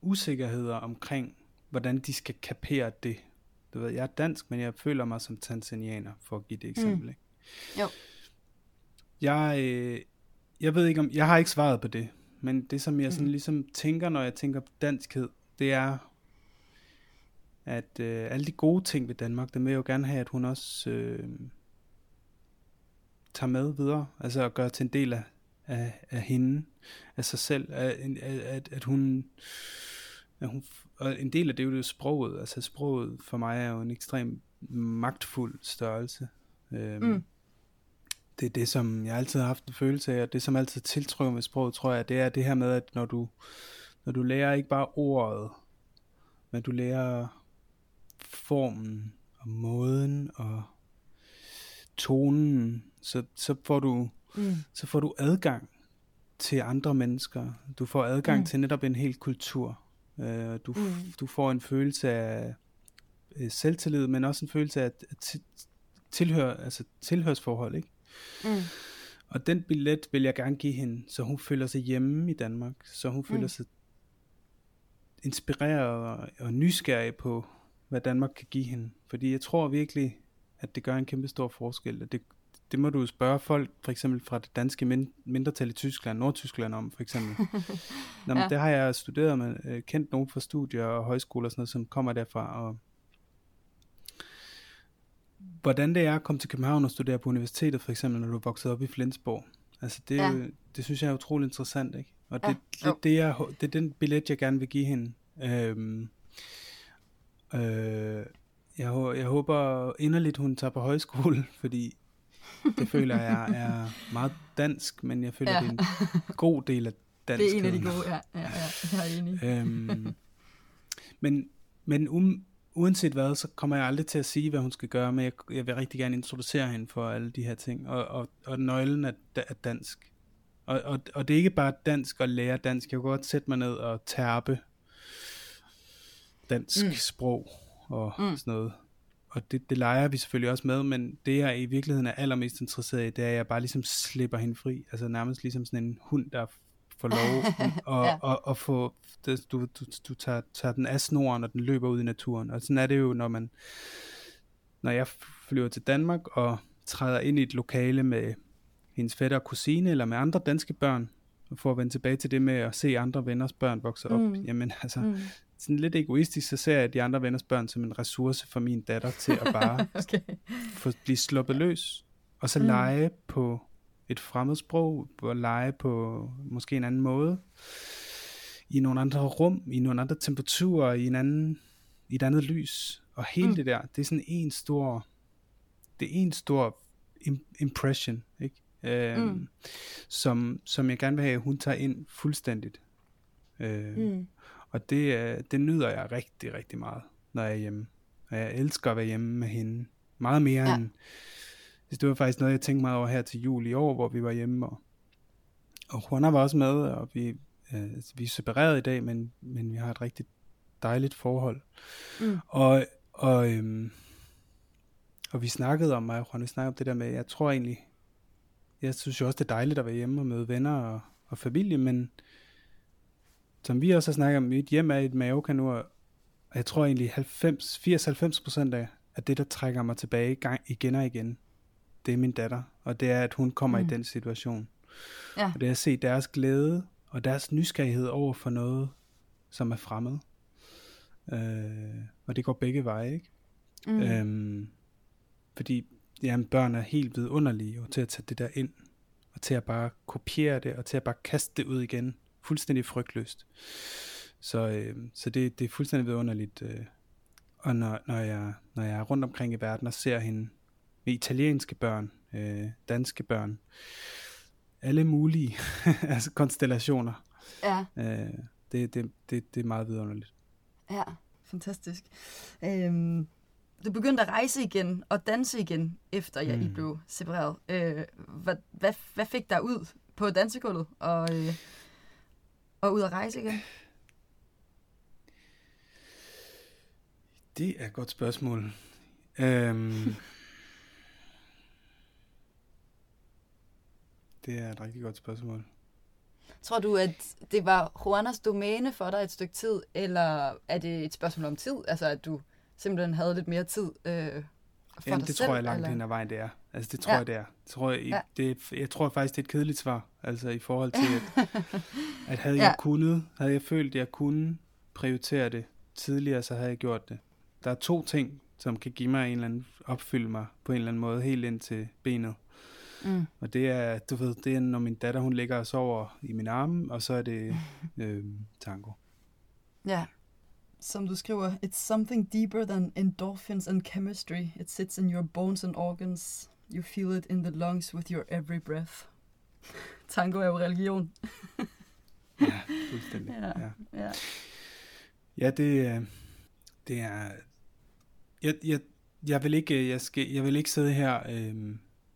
usikkerheder omkring, hvordan de skal kapere det. Du ved, jeg er dansk, men jeg føler mig som tanzanianer, for at give det eksempel. Mm. Jo. Jeg, øh, jeg ved ikke om, jeg har ikke svaret på det, men det som jeg sådan mm. ligesom tænker, når jeg tænker på danskhed, det er, at øh, alle de gode ting ved Danmark, det vil jeg jo gerne have, at hun også øh, tager med videre, altså at gøre til en del af, af, af hende, af sig selv, at, at, at hun, at hun, og en del af det er jo det sproget, altså sproget for mig er jo en ekstrem magtfuld størrelse. Øhm, mm. Det er det, som jeg altid har haft en følelse af, og det som altid tiltrykker med sproget, tror jeg, det er det her med, at når du, når du lærer ikke bare ordet, men du lærer formen og måden og tonen, så, så får du mm. så får du adgang til andre mennesker. Du får adgang mm. til netop en hel kultur. Uh, du, mm. du får en følelse af uh, selvtillid, men også en følelse af tilhør, altså tilhørsforhold, ikke? Mm. Og den billet vil jeg gerne give hende, så hun føler sig hjemme i Danmark, så hun føler mm. sig inspireret og, og nysgerrig på, hvad Danmark kan give hende. Fordi jeg tror virkelig, at det gør en kæmpe stor forskel, det, det må du spørge folk, for eksempel fra det danske mindretal i Tyskland, Nordtyskland om, for eksempel. Nå, ja. Det har jeg studeret med, øh, kendt nogen fra studier og højskoler og sådan noget, som kommer derfra, og hvordan det er at komme til København og studere på universitetet, for eksempel, når du er vokset op i Flensborg. Altså, det, ja. det synes jeg er utrolig interessant, ikke? Og det, ja. det, det, er, det er den billet, jeg gerne vil give hende. Øhm, øh, jeg, jeg håber inderligt, hun tager på højskole, fordi Det føler jeg er meget dansk, men jeg føler, ja. det er en god del af dansk. Det er en af de gode, ja. ja, ja jeg er enig. Øhm, men men um, uanset hvad, så kommer jeg aldrig til at sige, hvad hun skal gøre, men jeg, jeg vil rigtig gerne introducere hende for alle de her ting, og, og, og nøglen er, er dansk. Og, og, og det er ikke bare dansk at lære dansk, jeg kan godt sætte mig ned og terpe dansk mm. sprog og mm. sådan noget. Og det, det leger vi selvfølgelig også med, men det jeg i virkeligheden er allermest interesseret i, det er, at jeg bare ligesom slipper hende fri. Altså nærmest ligesom sådan en hund, der får lov at, ja. og, og få, det, du, du, du tager, tager den af snoren, og den løber ud i naturen. Og sådan er det jo, når man, når jeg flyver til Danmark og træder ind i et lokale med hendes fætter og kusine, eller med andre danske børn, og for at vende tilbage til det med at se andre venners børn vokse op, mm. jamen altså, mm. Sådan lidt egoistisk, så ser jeg de andre venners børn som en ressource for min datter til at bare okay. få, blive sluppet løs, og så mm. lege på et fremmed sprog, og lege på måske en anden måde, i nogle andre rum, i nogle andre temperaturer, i en anden, i et andet lys. Og hele mm. det der, det er sådan en stor, det er en stor impression, ikke? Øhm, mm. som, som jeg gerne vil have, at hun tager ind fuldstændigt. Øhm, mm. Og det, det nyder jeg rigtig, rigtig meget, når jeg er hjemme. Og jeg elsker at være hjemme med hende. Meget mere ja. end det var faktisk noget, jeg tænkte meget over her til jul i år, hvor vi var hjemme, og, og Juana var også med, og vi, øh, vi er separeret i dag, men, men vi har et rigtig dejligt forhold. Mm. Og, og, øhm, og vi snakkede om mig og Juan, vi snakkede om det der med, jeg tror egentlig, jeg synes jo også, det er dejligt at være hjemme og møde venner og, og familie, men som vi også har snakket om, mit hjem er et nu, og jeg tror egentlig 80-90% af, af det, der trækker mig tilbage gang, igen og igen, det er min datter, og det er, at hun kommer mm. i den situation. Ja. Og det er at se deres glæde og deres nysgerrighed over for noget, som er fremmed. Øh, og det går begge veje, ikke? Mm. Øhm, fordi jamen, børn er helt vidunderlige jo, til at tage det der ind, og til at bare kopiere det, og til at bare kaste det ud igen, fuldstændig frygtløst. Så, øh, så det, det er fuldstændig vidunderligt. Øh, og når, når, jeg, når jeg er rundt omkring i verden og ser hende med italienske børn, øh, danske børn, alle mulige altså konstellationer. Ja. Øh, det, det, det, det er meget vidunderligt. Ja, fantastisk. Øhm, du begyndte at rejse igen og danse igen, efter jeg mm. I blev separeret. Øh, hvad, hvad, hvad fik dig ud på dansegulvet og, øh, og ud at rejse igen? Det er et godt spørgsmål. Øhm, Det er et rigtig godt spørgsmål. Tror du, at det var Juanas domæne for dig et stykke tid, eller er det et spørgsmål om tid? Altså, at du simpelthen havde lidt mere tid øh, for Jamen, dig det selv, tror jeg langt hen ad vejen, det er. Altså, det tror ja. jeg, det er. Tror jeg, ja. det, jeg tror faktisk, det er et kedeligt svar. Altså, i forhold til, at, at havde ja. jeg kunnet, havde jeg følt, at jeg kunne prioritere det tidligere, så havde jeg gjort det. Der er to ting, som kan give mig en eller anden, opfylde mig på en eller anden måde, helt ind til benet. Mm. Og det er, du ved, det er, når min datter, hun ligger og sover i min arme, og så er det øh, tango. Ja. Som du skriver, it's something deeper than endorphins and chemistry. It sits in your bones and organs. You feel it in the lungs with your every breath. Tango er jo religion. ja, fuldstændig. Ja, ja. ja. ja det, det er... Jeg, jeg, jeg, vil ikke, jeg, skal, jeg vil ikke sidde her... Øh,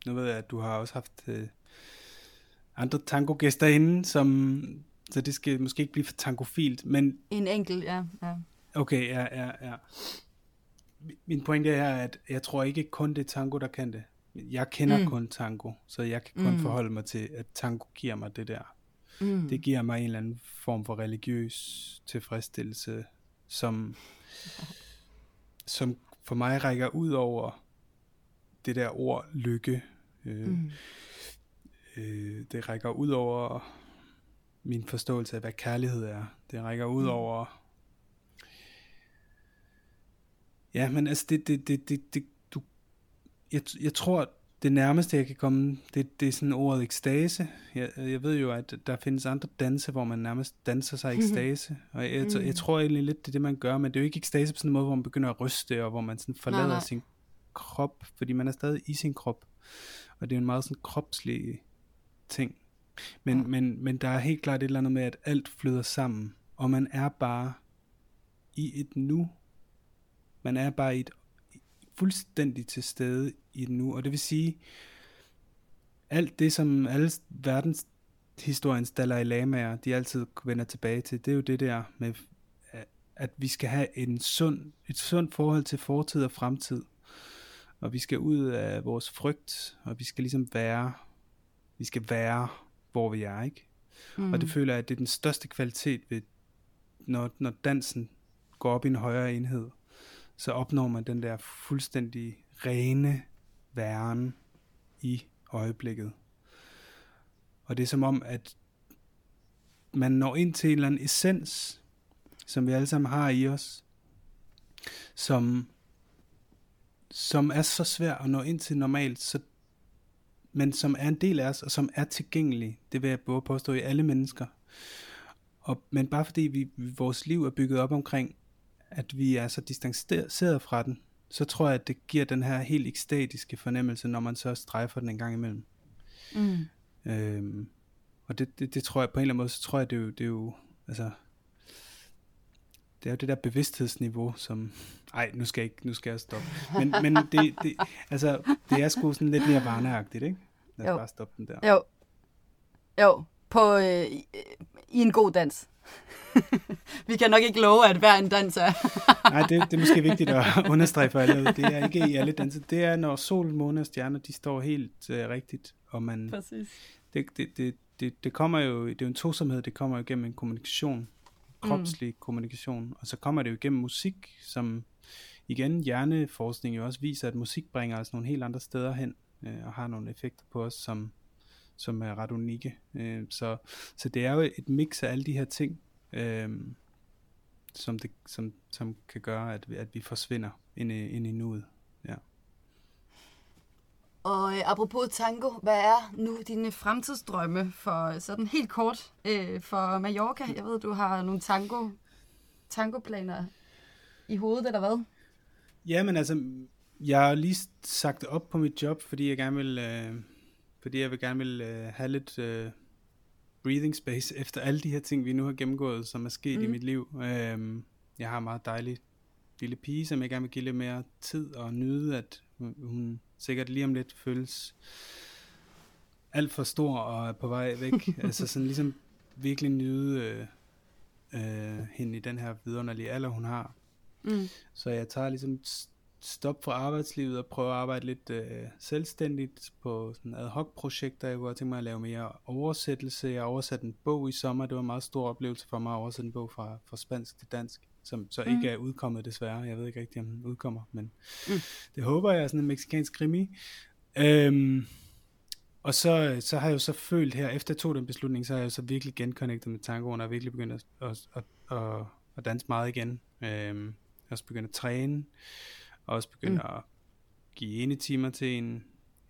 nu ved jeg, at du har også haft øh, andre tango-gæster inde, som, så det skal måske ikke blive for tangofilt, men... En enkelt, ja. ja. Okay, ja, ja, ja. Min pointe er, at jeg tror ikke kun det er tango, der kan det. Jeg kender mm. kun tango, så jeg kan kun mm. forholde mig til, at tango giver mig det der. Mm. Det giver mig en eller anden form for religiøs tilfredsstillelse, som, som for mig rækker ud over det der ord lykke, Øh, mm. øh, det rækker ud over min forståelse af, hvad kærlighed er. Det rækker ud mm. over... Ja, men altså, det, det, det, det, det du... Jeg, jeg tror, det nærmeste, jeg kan komme, det, det er sådan ordet ekstase. Jeg, jeg ved jo, at der findes andre danse, hvor man nærmest danser sig i ekstase. Og jeg, jeg, jeg tror egentlig lidt, det er det, man gør, men det er jo ikke ekstase på sådan en måde, hvor man begynder at ryste, og hvor man sådan forlader nej, nej. sin krop, fordi man er stadig i sin krop. Og det er en meget sådan kropslig ting. Men, ja. men, men der er helt klart et eller andet med, at alt flyder sammen, og man er bare i et nu. Man er bare i et fuldstændig til stede i et nu, og det vil sige, alt det, som alle verdens historiens Dalai Lamaer, de altid vender tilbage til, det er jo det der med, at vi skal have en sund, et sundt forhold til fortid og fremtid. Og vi skal ud af vores frygt, og vi skal ligesom være, vi skal være, hvor vi er, ikke? Mm. Og det føler jeg, at det er den største kvalitet ved, når, når dansen går op i en højere enhed, så opnår man den der fuldstændig rene væren i øjeblikket. Og det er som om, at man når ind til en eller anden essens, som vi alle sammen har i os, som, som er så svær at nå ind til normalt, så, men som er en del af os, og som er tilgængelig, det vil jeg både påstå i alle mennesker. Og, men bare fordi vi, vores liv er bygget op omkring, at vi er så distanceret fra den, så tror jeg, at det giver den her helt ekstatiske fornemmelse, når man så strejfer den en gang imellem. Mm. Øhm, og det, det, det tror jeg på en eller anden måde, så tror jeg, det er jo, det er jo altså, det er jo det der bevidsthedsniveau, som, ej, nu skal jeg, ikke, nu skal jeg stoppe. Men, men det, det, altså, det er sgu sådan lidt mere varneagtigt, ikke? Lad os jo. bare stoppe den der. Jo. Jo, på, øh, i en god dans. Vi kan nok ikke love, at hver en dans er. Nej, det, det er måske vigtigt at understrege for alle. Det er ikke i alle danser. Det er, når sol, måne og stjerner, de står helt øh, rigtigt. Og man, Præcis. Det, det, det, det, det kommer jo, det er jo en tosomhed, det kommer jo gennem en kommunikation kropslig mm. kommunikation. Og så kommer det jo igennem musik, som igen hjerneforskning jo også viser, at musik bringer os nogle helt andre steder hen, øh, og har nogle effekter på os, som, som er ret unikke. Øh, så, så det er jo et mix af alle de her ting, øh, som, det, som, som kan gøre, at, at vi forsvinder ind i, ind i nuet. Ja. Og øh, apropos tango, hvad er nu dine fremtidsdrømme for sådan helt kort øh, for Mallorca? Jeg ved, du har nogle tango, tangoplaner i hovedet, eller hvad? Ja, men altså, jeg har lige sagt op på mit job, fordi jeg gerne vil, øh, fordi jeg vil gerne vil øh, have lidt øh, breathing space efter alle de her ting, vi nu har gennemgået, som er sket mm. i mit liv. Øh, jeg har en meget dejlig lille pige, som jeg gerne vil give lidt mere tid og nyde, at hun sikkert lige om lidt føles alt for stor og er på vej væk. altså sådan ligesom virkelig nyde øh, øh, hende i den her vidunderlige alder, hun har. Mm. Så jeg tager ligesom stop fra arbejdslivet og prøver at arbejde lidt øh, selvstændigt på sådan ad hoc projekter. Jeg kunne godt tænke mig at lave mere oversættelse. Jeg oversatte en bog i sommer. Det var en meget stor oplevelse for mig at oversætte en bog fra, fra spansk til dansk som så mm. ikke er udkommet desværre. Jeg ved ikke rigtig, om den udkommer, men mm. det håber jeg er sådan en meksikansk krimi. Øhm, og så, så har jeg jo så følt her, efter jeg tog den beslutning, så har jeg jo så virkelig genconnectet med tangoen, og virkelig begyndt at, at, at, at, at danse meget igen. Øhm, jeg også begyndt at træne, og også begyndt mm. at give ene timer til en,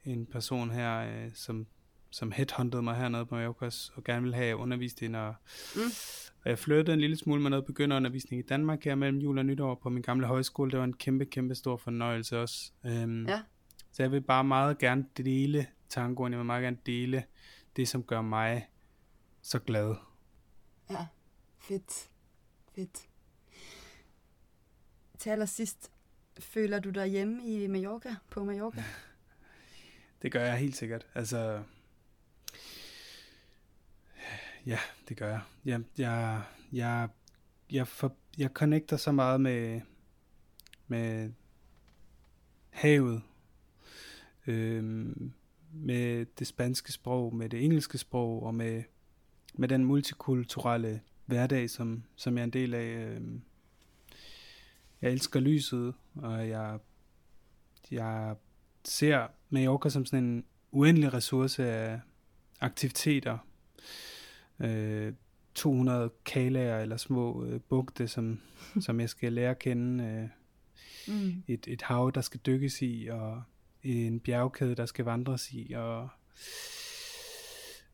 en person her, øh, som, som headhuntede mig hernede på Mallorca, og gerne ville have undervist hende, og mm. Og jeg flyttede en lille smule med noget begynderundervisning i Danmark her mellem jul og nytår på min gamle højskole. Det var en kæmpe, kæmpe stor fornøjelse også. Øhm, ja. Så jeg vil bare meget gerne dele tangoen. Jeg vil meget gerne dele det, som gør mig så glad. Ja, fedt. Fedt. Til allersidst, føler du dig hjemme i Mallorca, på Mallorca? Det gør jeg helt sikkert. Altså, Ja, det gør jeg. Jeg, jeg, jeg, jeg, for, jeg connecter så meget med, med havet, øhm, med det spanske sprog, med det engelske sprog og med, med den multikulturelle hverdag, som, som jeg er en del af. Øhm, jeg elsker lyset, og jeg, jeg ser Mallorca som sådan en uendelig ressource af aktiviteter, øh, 200 kalager eller små øh, bugte, som, som jeg skal lære at kende. Øh, mm. et, et hav, der skal dykkes i, og en bjergkæde, der skal vandres i, og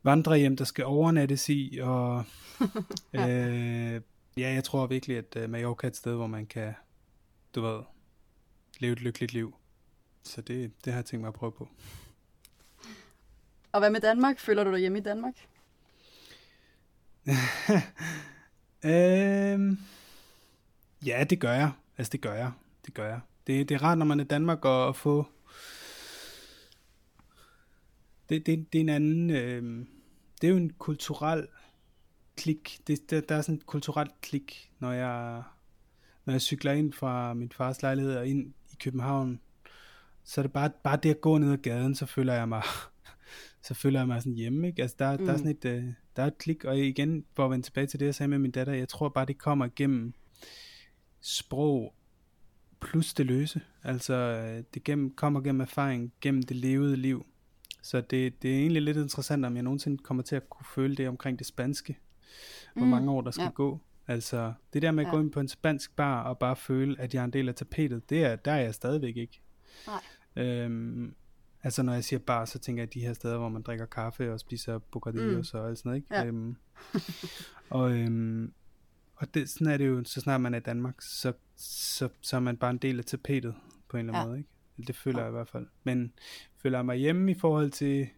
vandrehjem, der skal overnattes i, og øh, ja, jeg tror virkelig, at uh, Mallorca er et sted, hvor man kan, du ved, leve et lykkeligt liv. Så det, det har jeg tænkt mig at prøve på. Og hvad med Danmark? Føler du dig hjemme i Danmark? øhm, ja, det gør jeg. Altså, det gør jeg. Det gør jeg. Det, det er rart, når man er i Danmark, at, at få... Det, det, det er en anden... Øh, det er jo en kulturel klik. Det, der, der er sådan et kulturelt klik, når jeg, når jeg cykler ind fra min fars lejlighed og ind i København. Så er det bare, bare det at gå ned ad gaden, så føler jeg mig så føler jeg mig sådan hjemme, ikke? Altså, der, mm. der er sådan et, uh, der er et klik, og igen, for at vende tilbage til det, jeg sagde med min datter, jeg tror bare, det kommer gennem sprog plus det løse. Altså, øh, det gennem, kommer gennem erfaring, gennem det levede liv. Så det, det er egentlig lidt interessant, om jeg nogensinde kommer til at kunne føle det omkring det spanske. Hvor mm. mange år der skal ja. gå. Altså, det der med at ja. gå ind på en spansk bar og bare føle, at jeg er en del af tapetet, det er, der er jeg stadigvæk ikke. Nej. Øhm, Altså når jeg siger bar, så tænker jeg de her steder, hvor man drikker kaffe og spiser bocadillos mm. og alt sådan noget, ikke? Ja. Øhm, og øhm, og det, sådan er det jo, så snart man er i Danmark, så, så, så er man bare en del af tapetet på en eller anden ja. måde, ikke? Det føler ja. jeg i hvert fald. Men føler jeg mig hjemme i forhold til,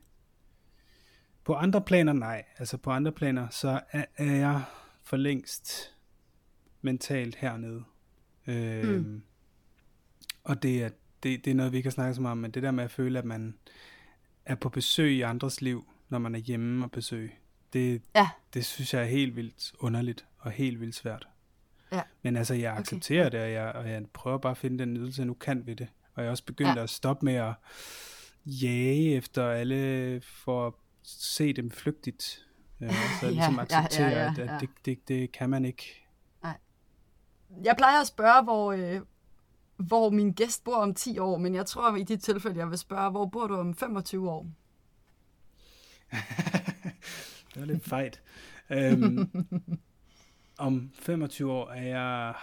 på andre planer, nej. Altså på andre planer, så er, er jeg for længst mentalt hernede. Øhm, mm. Og det er det, det er noget, vi kan snakke så meget om, men det der med at føle, at man er på besøg i andres liv, når man er hjemme og besøg, det, ja. det synes jeg er helt vildt underligt og helt vildt svært. Ja. Men altså, jeg accepterer okay. det, og jeg, og jeg prøver bare at finde den nydelse, nu kan ved det. Og jeg er også begyndt ja. at stoppe med at jage efter alle for at se dem flygtigt. Øh, så jeg ligesom accepterer, ja, ja, ja, ja. at, at det, det, det kan man ikke. Nej. Jeg plejer at spørge, hvor, øh, hvor min gæst bor om 10 år, men jeg tror at i dit tilfælde, jeg vil spørge, hvor bor du om 25 år? det er lidt fejt. øhm, om 25 år er jeg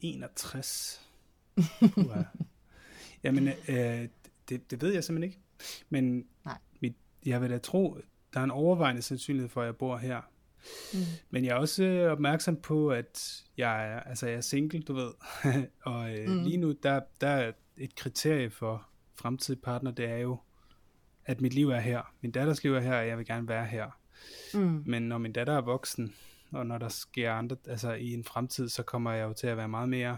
61. Uh, Jamen, øh, det, det ved jeg simpelthen ikke. Men Nej. Mit, jeg vil da tro, der er en overvejende sandsynlighed for, at jeg bor her. Mm. Men jeg er også øh, opmærksom på, at jeg er, altså jeg er single, du ved. og øh, mm. lige nu, der, der er et kriterie for fremtidig partner, det er jo, at mit liv er her. Min datters liv er her, og jeg vil gerne være her. Mm. Men når min datter er voksen, og når der sker andre, altså i en fremtid, så kommer jeg jo til at være meget mere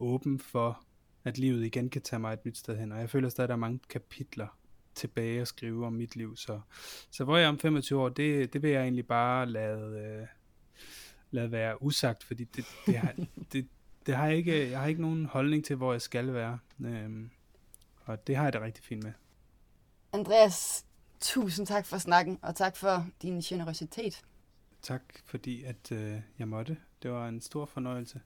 åben for, at livet igen kan tage mig et nyt sted hen. Og jeg føler stadig, at der er mange kapitler, tilbage og skrive om mit liv. Så, så hvor jeg er om 25 år, det, det vil jeg egentlig bare lade, øh, lade være usagt, fordi det, det, har, det, det har jeg, ikke, jeg har ikke nogen holdning til, hvor jeg skal være. Øhm, og det har jeg det rigtig fint med. Andreas, tusind tak for snakken, og tak for din generøsitet. Tak fordi, at øh, jeg måtte. Det var en stor fornøjelse.